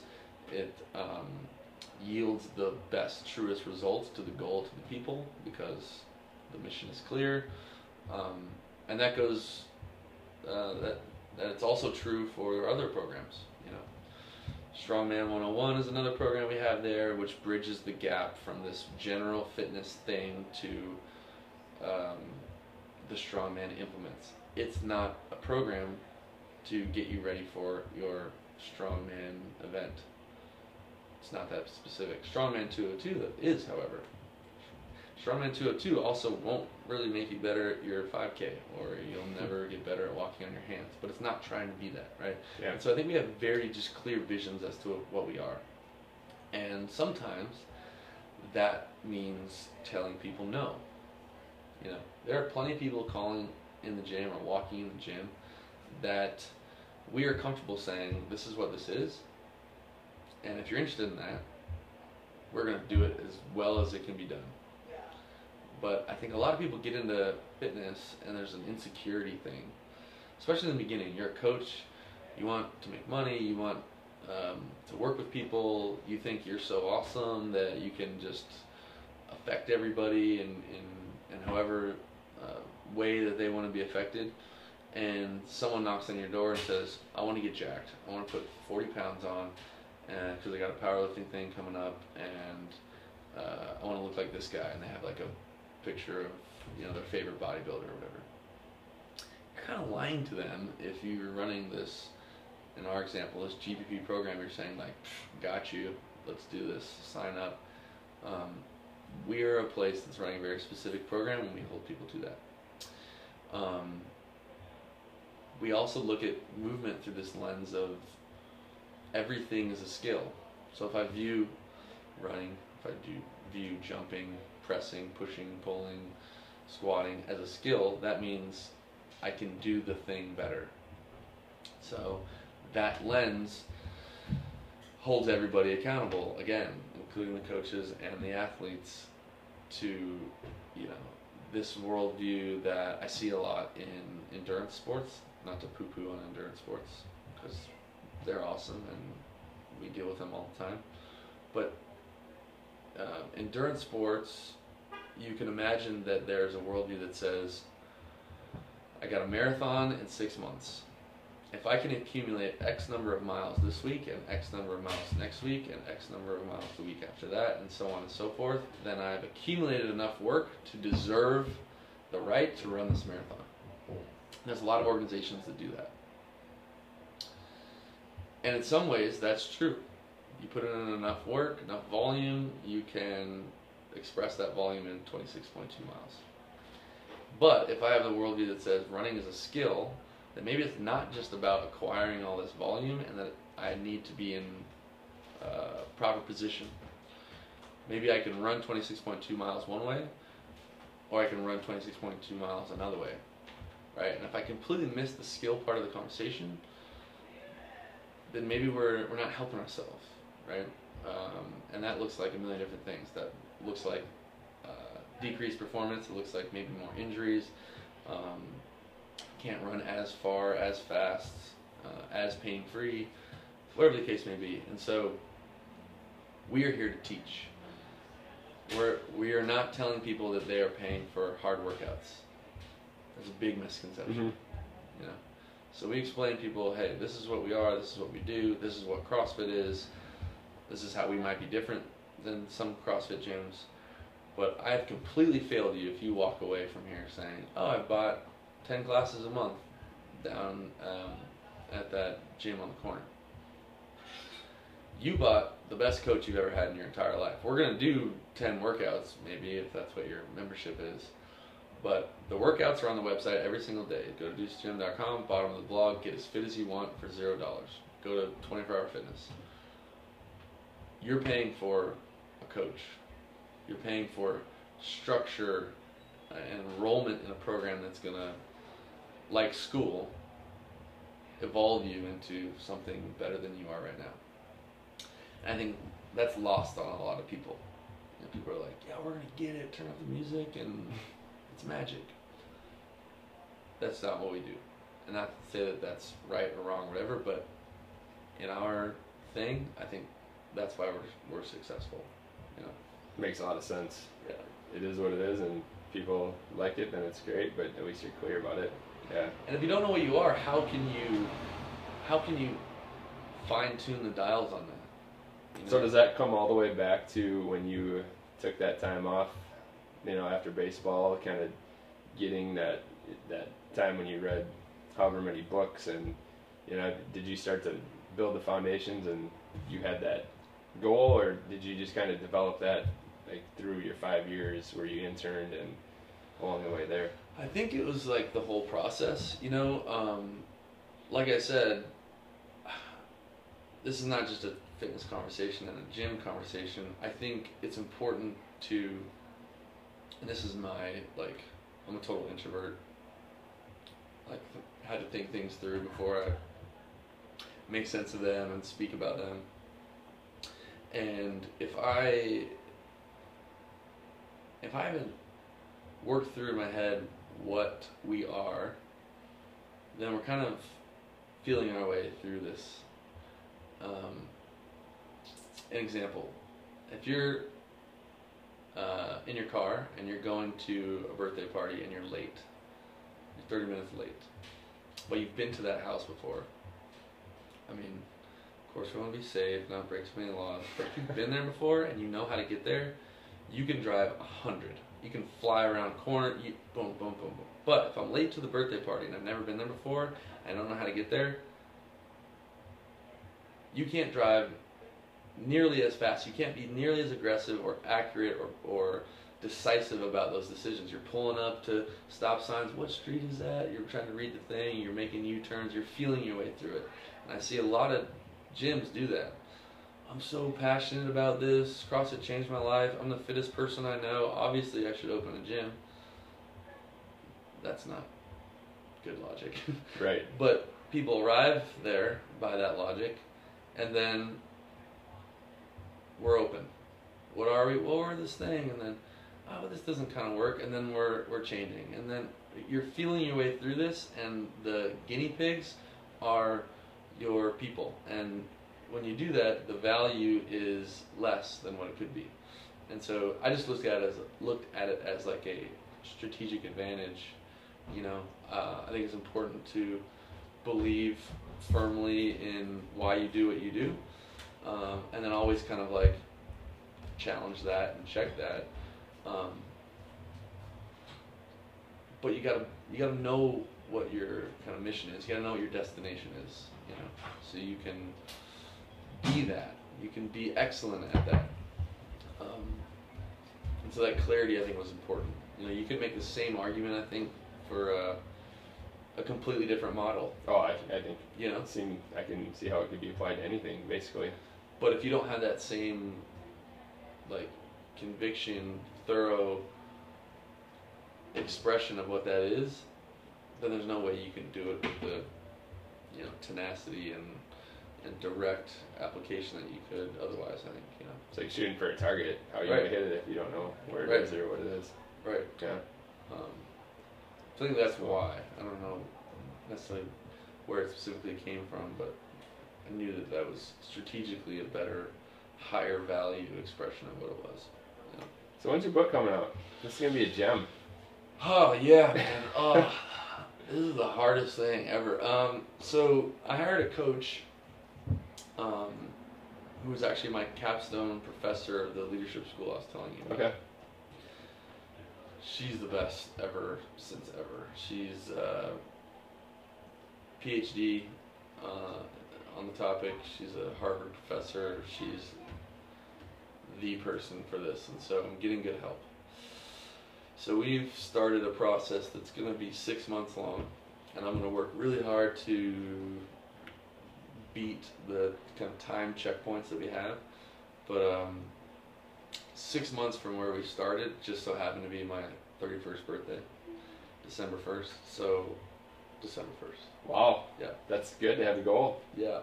It um, yields the best, truest results to the goal to the people because the mission is clear, um, and that goes. Uh, that that it's also true for other programs. You know, Strongman 101 is another program we have there, which bridges the gap from this general fitness thing to um, the Strongman implements. It's not a program to get you ready for your Strongman event. It's not that specific. Strongman 202 is, however. Strongman 202 also won't really make you better at your 5K, or you'll hmm. never get better at walking on your hands. But it's not trying to be that, right? Yeah. And so I think we have very just clear visions as to what we are. And sometimes that means telling people no. You know, there are plenty of people calling in the gym or walking in the gym that we are comfortable saying this is what this is. And if you're interested in that, we're going to do it as well as it can be done. But I think a lot of people get into fitness and there's an insecurity thing, especially in the beginning. You're a coach, you want to make money, you want um, to work with people, you think you're so awesome that you can just affect everybody in, in, in however uh, way that they want to be affected. And someone knocks on your door and says, I want to get jacked. I want to put 40 pounds on because I got a powerlifting thing coming up and uh, I want to look like this guy. And they have like a picture of you know their favorite bodybuilder or whatever. You're kind of lying to them if you're running this. In our example, this GPP program, you're saying like, "Got you, let's do this, sign up." Um, we are a place that's running a very specific program, and we hold people to that. Um, we also look at movement through this lens of everything is a skill. So if I view running, if I do view jumping, pressing, pushing, pulling, squatting as a skill, that means I can do the thing better. So that lens holds everybody accountable, again, including the coaches and the athletes, to you know, this worldview that I see a lot in endurance sports. Not to poo-poo on endurance sports because they're awesome and we deal with them all the time. But uh, endurance sports, you can imagine that there's a worldview that says, I got a marathon in six months. If I can accumulate X number of miles this week and X number of miles next week and X number of miles the week after that and so on and so forth, then I've accumulated enough work to deserve the right to run this marathon. There's a lot of organizations that do that. And in some ways, that's true. You put in enough work, enough volume, you can express that volume in 26.2 miles. But if I have the worldview that says running is a skill, then maybe it's not just about acquiring all this volume and that I need to be in uh, proper position. Maybe I can run 26.2 miles one way, or I can run 26.2 miles another way, right? And if I completely miss the skill part of the conversation, then maybe we're, we're not helping ourselves, right? Um, and that looks like a million different things. That looks like uh, decreased performance. It looks like maybe more injuries. Um, can't run as far, as fast, uh, as pain free, whatever the case may be. And so we are here to teach. We're, we are not telling people that they are paying for hard workouts. That's a big misconception. Mm-hmm. You know, so we explain people, hey, this is what we are, this is what we do, this is what CrossFit is, this is how we might be different than some CrossFit gyms. But I have completely failed you if you walk away from here saying, oh, I bought 10 classes a month down um, at that gym on the corner. You bought the best coach you've ever had in your entire life. We're going to do 10 workouts, maybe, if that's what your membership is. But the workouts are on the website every single day. Go to deucegym.com, bottom of the blog, get as fit as you want for $0. Go to 24 Hour Fitness. You're paying for a coach. You're paying for structure and enrollment in a program that's to, like school, evolve you into something better than you are right now. And I think that's lost on a lot of people. You know, people are like, yeah, we're to get it, turn off the music, and *laughs* it's magic. That's not what we do. And not to say that that's right or wrong or whatever, but in our thing, I think that's why we're, we're successful. You know? Makes a lot of sense. Yeah. It is what it is, and people like it, then it's great. But at least you're clear about it. Yeah. And if you don't know what you are, how can you how can you fine tune the dials on that? You So does that come all the way back to when you took that time off, you know, after baseball, kind of getting that that time when you read however many books and you know, did you start to build the foundations and you had that goal or did you just kind of develop that like through your 5 years where you interned and along the way there? I think it was like the whole process, you know. Um, like I said, this is not just a fitness conversation and a gym conversation. I think it's important to, and this is my like, I'm a total introvert. Like, had to think things through before I make sense of them and speak about them. And if I, if I haven't worked through in my head what we are, then we're kind of feeling our way through this. Um, an example: if you're uh, in your car and you're going to a birthday party and you're late, 30 minutes late, but you've been to that house before. I mean, of course, we want to be safe, not break so many laws. But if you've been there before and you know how to get there, you can drive a hundred. You can fly around corner. You boom, boom, boom, boom. But if I'm late to the birthday party and I've never been there before, I don't know how to get there. You can't drive nearly as fast. You can't be nearly as aggressive or accurate or, or decisive about those decisions. You're pulling up to stop signs. What street is that? You're trying to read the thing. You're making U-turns. You're feeling your way through it. And I see a lot of gyms do that. I'm so passionate about this. CrossFit changed my life. I'm the fittest person I know. Obviously, I should open a gym. That's not good logic. *laughs* Right. but people arrive there by that logic, and then we're open. What are we? Well, we're this thing, and then oh, this doesn't kind of work, and then we're we're changing, and then you're feeling your way through this, and the guinea pigs are your people, and when you do that, the value is less than what it could be, and so I just looked at it as looked at it as like a strategic advantage. You know, uh, I think it's important to believe firmly in why you do what you do, um, and then always kind of like challenge that and check that. Um, but you gotta you gotta know what your kind of mission is. You gotta know what your destination is. You know, so you can be that. You can be excellent at that. Um, and so that clarity, I think, was important. You know, you could make the same argument, I think, for a, a completely different model. Oh, I, I think You know, seem I can see how it could be applied to anything, basically. But if you don't have that same like conviction, thorough expression of what that is, then there's no way you can do it with the you know tenacity and and direct application that you could otherwise. I think you know. It's like shooting for a target. How are you Right. gonna hit it if you don't know where it Right. is or what it is? Right. Yeah. Um, so I think that's why. I don't know necessarily where it specifically came from, but I knew that that was strategically a better, higher value expression of what it was. So when's your book coming out? This is gonna be a gem. Oh yeah, man. *laughs* Oh, this is the hardest thing ever. Um, so I hired a coach, um, who was actually my capstone professor of the leadership school I was telling you. about. Okay. She's the best ever since ever. She's uh, PhD uh, on the topic. She's a Harvard professor. She's the person for this, and so I'm getting good help. So we've started a process that's going to be six months long, and I'm going to work really hard to beat the kind of time checkpoints that we have. But um, six months from where we started just so happened to be my 31st birthday, December 1st. So December 1st. Wow. Yeah. That's good to have a goal. Yeah,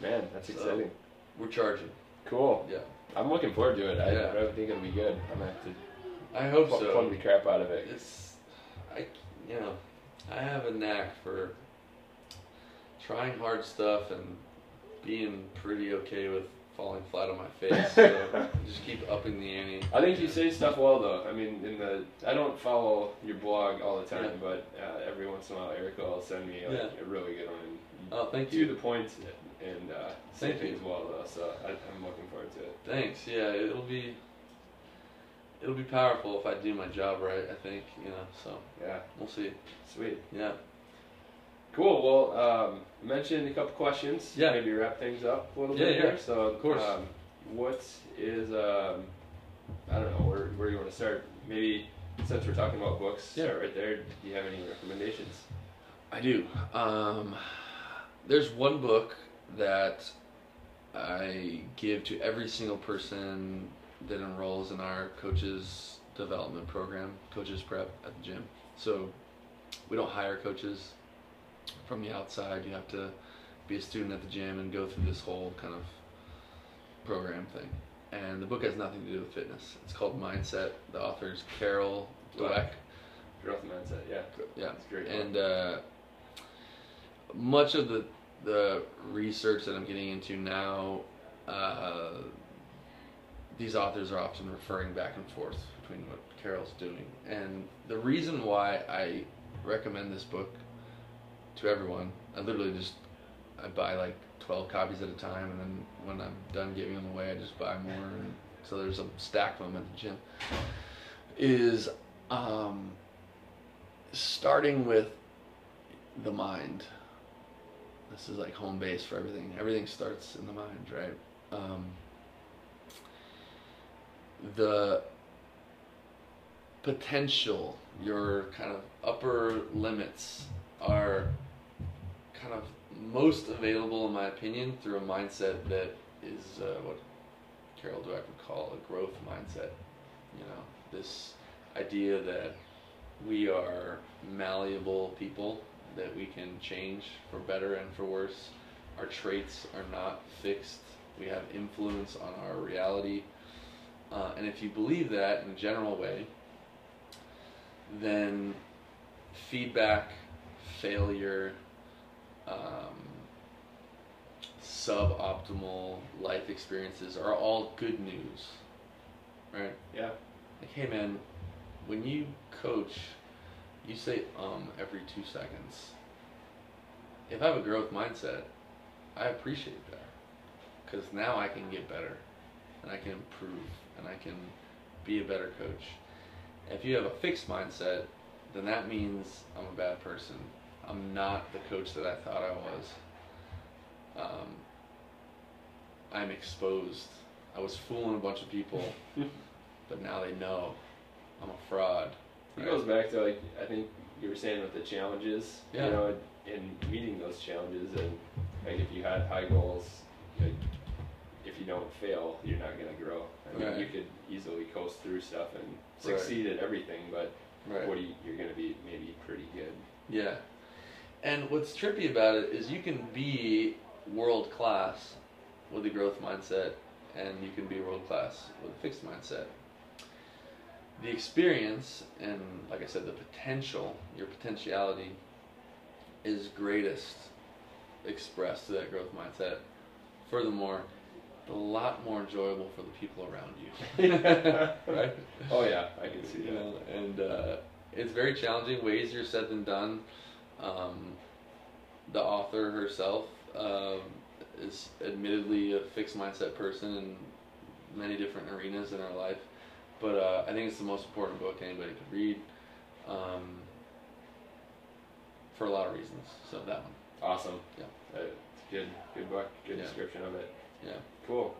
Man, that's So- exciting. we're charging. Cool. Yeah, I'm looking forward to it. I, Yeah. I think it'll be good. I'm gonna have to I hope plug, so. plug the crap out of it. It's, I, you know, I have a knack for trying hard stuff and being pretty okay with falling flat on my face. *laughs* so just keep upping the ante. I think you say stuff well though. I mean, in the I don't follow your blog all the time, Yeah. but uh, every once in a while, Erica will send me like Yeah. a really good one. And Oh, thank you. to you. the point and uh, say Thank you. things well though. So I, I'm looking forward to it. Thanks. Yeah, it'll be it'll be powerful if I do my job right. I think you know. So Yeah, we'll see. sweet. Yeah. Cool. Well, um, mentioned a couple questions. Yeah. Maybe wrap things up a little Yeah, bit yeah. here. So, Of course. Um, what is um, I don't know where where you want to start? Maybe since we're talking about books, Yeah. start right there. Do you have any recommendations? I do. Um, there's one book that I give to every single person that enrolls in our coaches development program, coaches prep at the gym. So we don't hire coaches from the outside. You have to be a student at the gym and go through this whole kind of program thing. And the book has nothing to do with fitness. It's called Mindset. The author is Carol Dweck. Growth mindset. Yeah. Yeah, That's great. and uh, much of the the research that I'm getting into now, uh, these authors are often referring back and forth between what Carol's doing, and the reason why I recommend this book to everyone, I literally just I buy like twelve copies at a time, and then when I'm done giving them away, I just buy more, and so there's a stack of them at the gym. Is um, starting with the mind. This is like home base for everything. Everything starts in the mind, right? Um, the potential, your kind of upper limits are kind of most available, in my opinion, through a mindset that is uh, what Carol Dweck would call a growth mindset. You know, this idea that we are malleable people that we can change for better and for worse. Our traits are not fixed. We have influence on our reality. Uh, and if you believe that in a general way, then feedback, failure, um, suboptimal life experiences are all good news, right? Yeah. Like, hey man, when you coach, you say um every two seconds. If I have a growth mindset, I appreciate that. Because now I can get better, and I can improve, and I can be a better coach. If you have a fixed mindset, then that means I'm a bad person. I'm not the coach that I thought I was. Um, I'm exposed. I was fooling a bunch of people, *laughs* but now they know I'm a fraud. It goes back to like I think you were saying with the challenges. Yeah. You know, in meeting those challenges, and like if you had high goals, like, if you don't fail, you're not gonna grow. I mean, Right. you could easily coast through stuff and Right. succeed at everything, but Right. what you, you're gonna be maybe pretty good. Yeah. And what's trippy about it is you can be world class with a growth mindset and you can be world class with a fixed mindset. The experience and like I said the potential, your potentiality is greatest expressed to that growth mindset. Furthermore, a lot more enjoyable for the people around you. *laughs* *laughs* right? Oh yeah, I can see you that. know, and uh, it's very challenging, way easier said than done. Um, the author herself um, is admittedly a fixed mindset person in many different arenas in her life, but uh, I think it's the most important book anybody could read um, for a lot of reasons. So that one, Awesome. Yeah. Uh, good, good book. Good Yeah. description of it. yeah. Cool.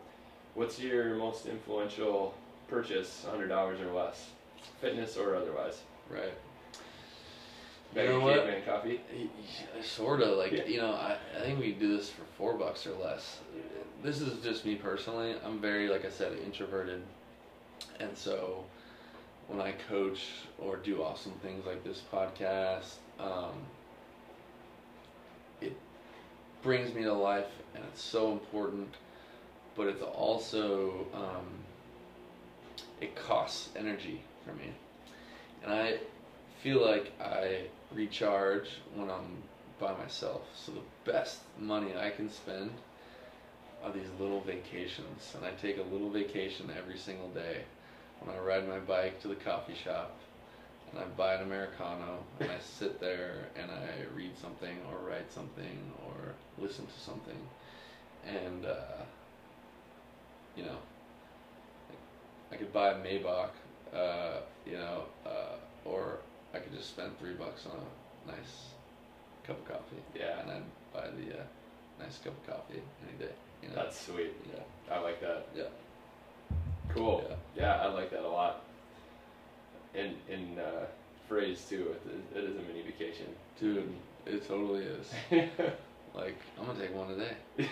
What's your most influential purchase, hundred dollars or less, fitness or otherwise? Right. Bag You know what? caveman coffee. Sort of like Yeah. you know, I, I think we do this for four bucks or less. This is just me personally. I'm very, like I said, introverted, and so when I coach or do awesome things like this podcast, um, it brings me to life, and it's so important. But it's also um, it costs energy for me, and I feel like I recharge when I'm by myself. So the best money I can spend are these little vacations, and I take a little vacation every single day. When I ride my bike to the coffee shop, and I buy an americano, and I sit there and I read something or write something or listen to something, and uh, you know, I could buy a Maybach, uh, you know, uh, or I could just spend three bucks on a nice cup of coffee. Yeah. And I'd buy the uh, nice cup of coffee any day. You know? That's sweet. yeah. I like that. Yeah. Cool. Yeah. Yeah, I like that a lot. In in uh, phrase too, it, it is a mini vacation. Dude, it totally is. *laughs* Like, I'm gonna take one today. *laughs*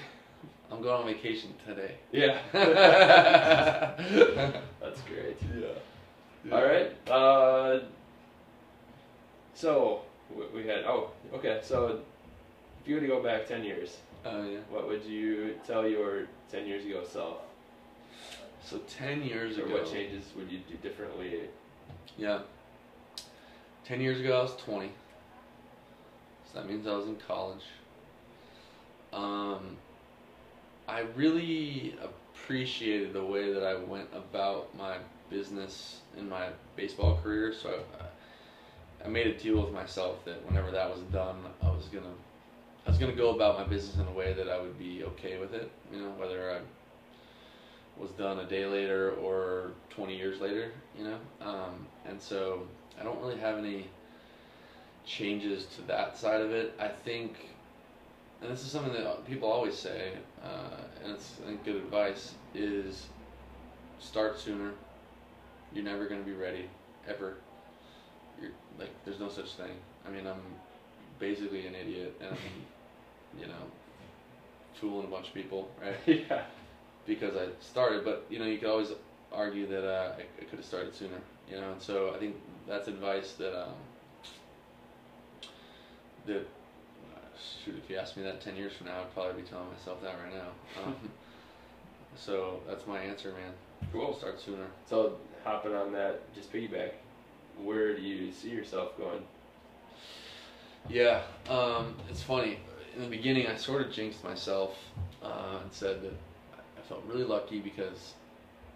I'm going on vacation today. yeah. yeah. *laughs* That's great. Yeah. All right. Uh, so we- had. Oh, okay. So if you were to go back ten years, Oh yeah. what would you tell your ten years ago self? So ten years Or ago. what changes would you do differently? Yeah. Ten years ago, I was 20. So that means I was in college. Um, I really appreciated the way that I went about my business in my baseball career. So I, I made a deal with myself that whenever that was done, I was gonna, I was gonna go about my business in a way that I would be okay with it. You know, whether I was done a day later or 20 years later, you know? Um, and so I don't really have any changes to that side of it. I think, and this is something that people always say, uh, and it's I think good advice, is start sooner. You're never going to be ready, ever. Like, there's no such thing. I mean, I'm basically an idiot, and I'm, you know, fooling a bunch of people, *laughs* right? *laughs* yeah. because I started, but you know, you could always argue that uh, I, I could have started sooner, you know, and so I think that's advice that um, that uh, shoot, if you asked me that ten years from now, I'd probably be telling myself that right now. *laughs* Um, so that's my answer, man. Cool. Start sooner. So hopping on that, just piggyback. Where do you see yourself going? Yeah, um, it's funny. In the beginning, I sort of jinxed myself uh, and said that I felt really lucky because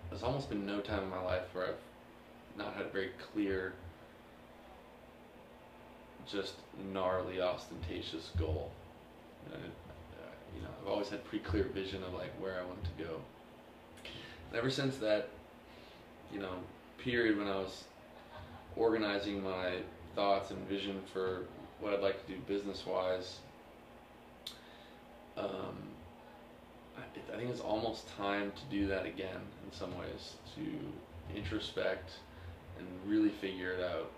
there's almost been no time in my life where I've not had a very clear, just gnarly, ostentatious goal. And, uh, you know, I've always had pretty clear vision of like where I wanted to go. And ever since that, you know, period when I was organizing my thoughts and vision for what I'd like to do business wise, um, I, I think it's almost time to do that again in some ways to introspect and really figure it out.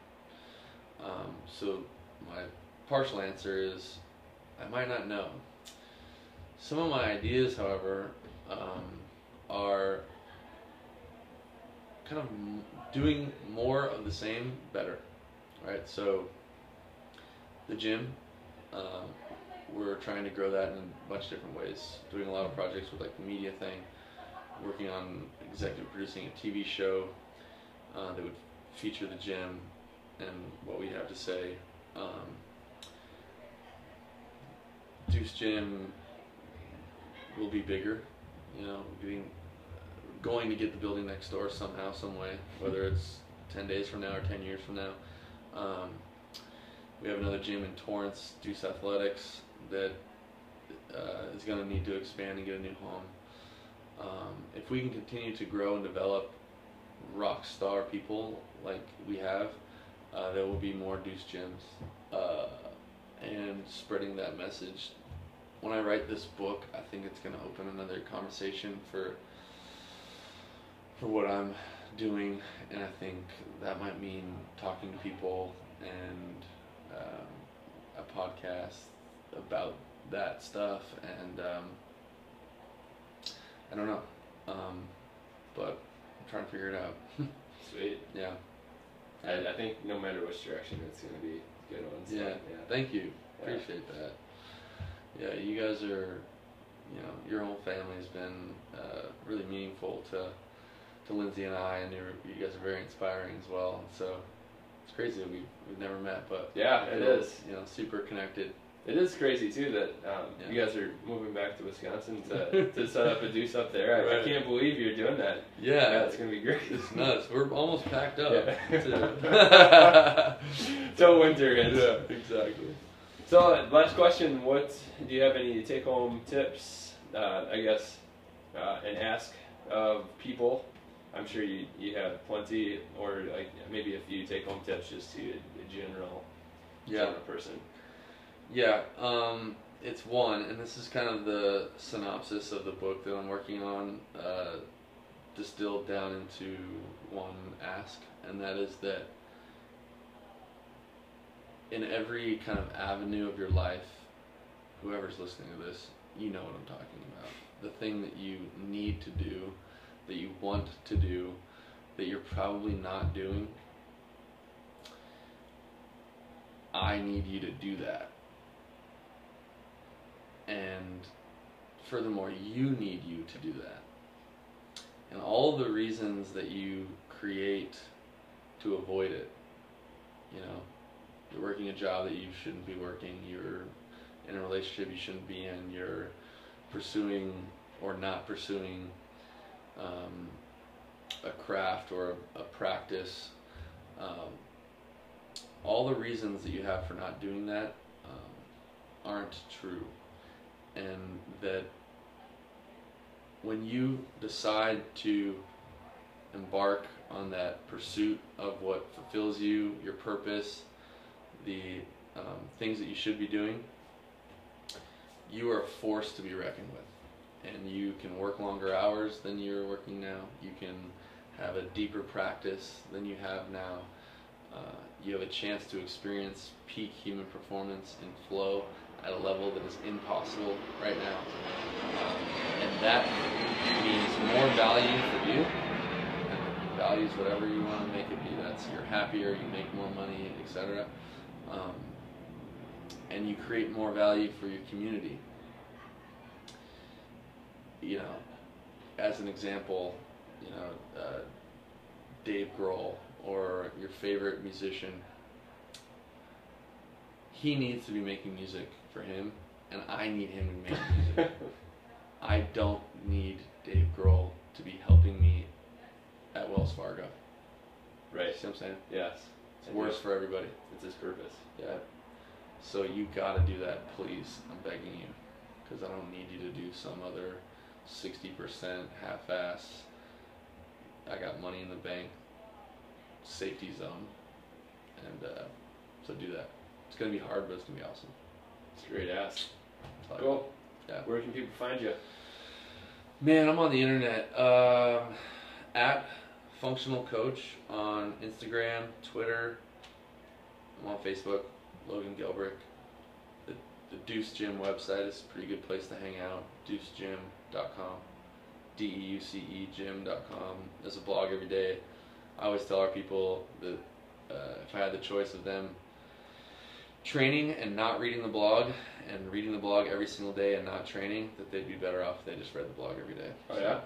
Um, so my partial answer is I might not know. Some of my ideas, however, um, are kind of doing more of the same better, right? So the gym, um, we're trying to grow that in a bunch of different ways. Doing a lot of projects with like the media thing, working on executive producing a TV show uh, that would feature the gym and what we have to say. Um, Deuce Gym will be bigger, you know, getting, going to get the building next door somehow, some way, whether it's 10 days from now or 10 years from now. Um, we have another gym in Torrance, Deuce Athletics, that uh, is going to need to expand and get a new home. Um, if we can continue to grow and develop rock star people like we have, uh, there will be more Deuce gyms. Uh, and spreading that message. When I write this book, I think it's going to open another conversation for for what I'm doing, and I think that might mean talking to people and um, a podcast about that stuff. And um, I don't know, um, but I'm trying to figure it out. *laughs* Sweet. yeah. I, I think no matter which direction, it's gonna be good ones. so, Yeah. yeah. Thank you. Yeah. Appreciate that. Yeah, you guys are, you know, your whole family's been uh, really meaningful to to Lindsay and I, and you guys are very inspiring as well. And so it's crazy that we've, we've never met, but Yeah, it is. You know, super connected. It is crazy too that um, Yeah. you guys are moving back to Wisconsin to, *laughs* to set up a deuce up there. I, I can't believe you're doing that. Yeah, it's gonna be great. it's nuts. We're almost packed up. Yeah. *laughs* *laughs* Till winter hits. yeah, exactly. So uh, last question: What do you have any take-home tips? Uh, I guess uh, and ask of people. I'm sure you, you have plenty, or like maybe a few take-home tips just to a, a general Yeah. general person. Yeah, um, it's one, and this is kind of the synopsis of the book that I'm working on, uh, distilled down into one ask, and that is that in every kind of avenue of your life, whoever's listening to this, you know what I'm talking about. The thing that you need to do, that you want to do, that you're probably not doing. I need you to do that. And furthermore, you need you to do that. And all the reasons that you create to avoid it, you know, you're working a job that you shouldn't be working, you're in a relationship you shouldn't be in, you're pursuing or not pursuing um, a craft or a, a practice. Um, all the reasons that you have for not doing that um, aren't true. And that when you decide to embark on that pursuit of what fulfills you, your purpose, the um, things that you should be doing, you are a force to be reckoned with. And you can work longer hours than you're working now. You can have a deeper practice than you have now. Uh, you have a chance to experience peak human performance and flow at a level that is impossible right now. Um, and that means more value for you. Values whatever you want to make it be. That's you're happier, you make more money, etc. Um, and you create more value for your community. You know, as an example, you know, uh, Dave Grohl or your favorite musician, he needs to be making music for him, and I need him to make music. *laughs* I don't need Dave Grohl to be helping me at Wells Fargo. right. See what I'm saying? Yes. It's worse for everybody. It's his purpose. Yeah. So you gotta do that, please. I'm begging you, because I don't need you to do some other sixty percent half-ass. I got money in the bank, safety zone, and uh, so do that. It's gonna be hard, but it's gonna be awesome. It's a great ass. That's all I got. Cool. Yeah. Where can people find you? Man, I'm on the internet. Um, at Functional Coach on Instagram, Twitter. I'm on Facebook. Logan Gelbrich. The, the Deuce Gym website is a pretty good place to hang out. DeuceGym.com. D E U C E gym.com. There's a blog every day. I always tell our people that uh, if I had the choice of them training and not reading the blog and reading the blog every single day and not training, that they'd be better off if they just read the blog every day. Oh So, yeah.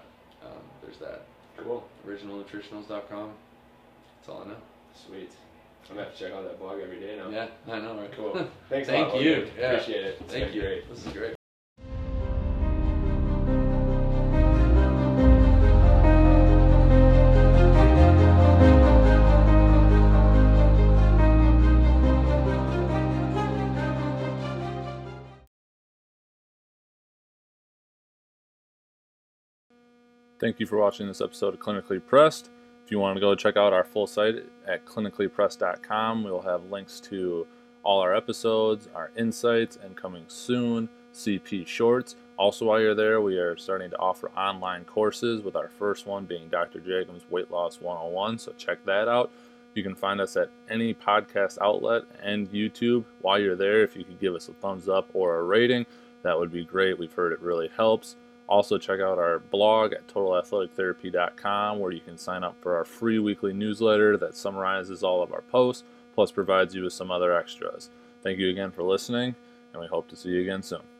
Um, there's that. Cool. OriginalNutritionals.com. That's all I know. Sweet. I'm gonna have to check out that blog every day now. Yeah, I know, right? Cool. *laughs* Thanks a Thank you. Yeah. Appreciate it. It's Thank you. Great. This is great. Thank you for watching this episode of Clinically Pressed. If you want to go check out our full site at clinicallypressed.com, we'll have links to all our episodes, our insights, and coming soon, CP shorts. Also, while you're there, we are starting to offer online courses, with our first one being Dr. Jacobs Weight Loss 101. So, check that out. You can find us at any podcast outlet and YouTube. While you're there, if you could give us a thumbs up or a rating, that would be great. We've heard it really helps. Also, check out our blog at totalathletictherapy.com where you can sign up for our free weekly newsletter that summarizes all of our posts, plus provides you with some other extras. Thank you again for listening, and we hope to see you again soon.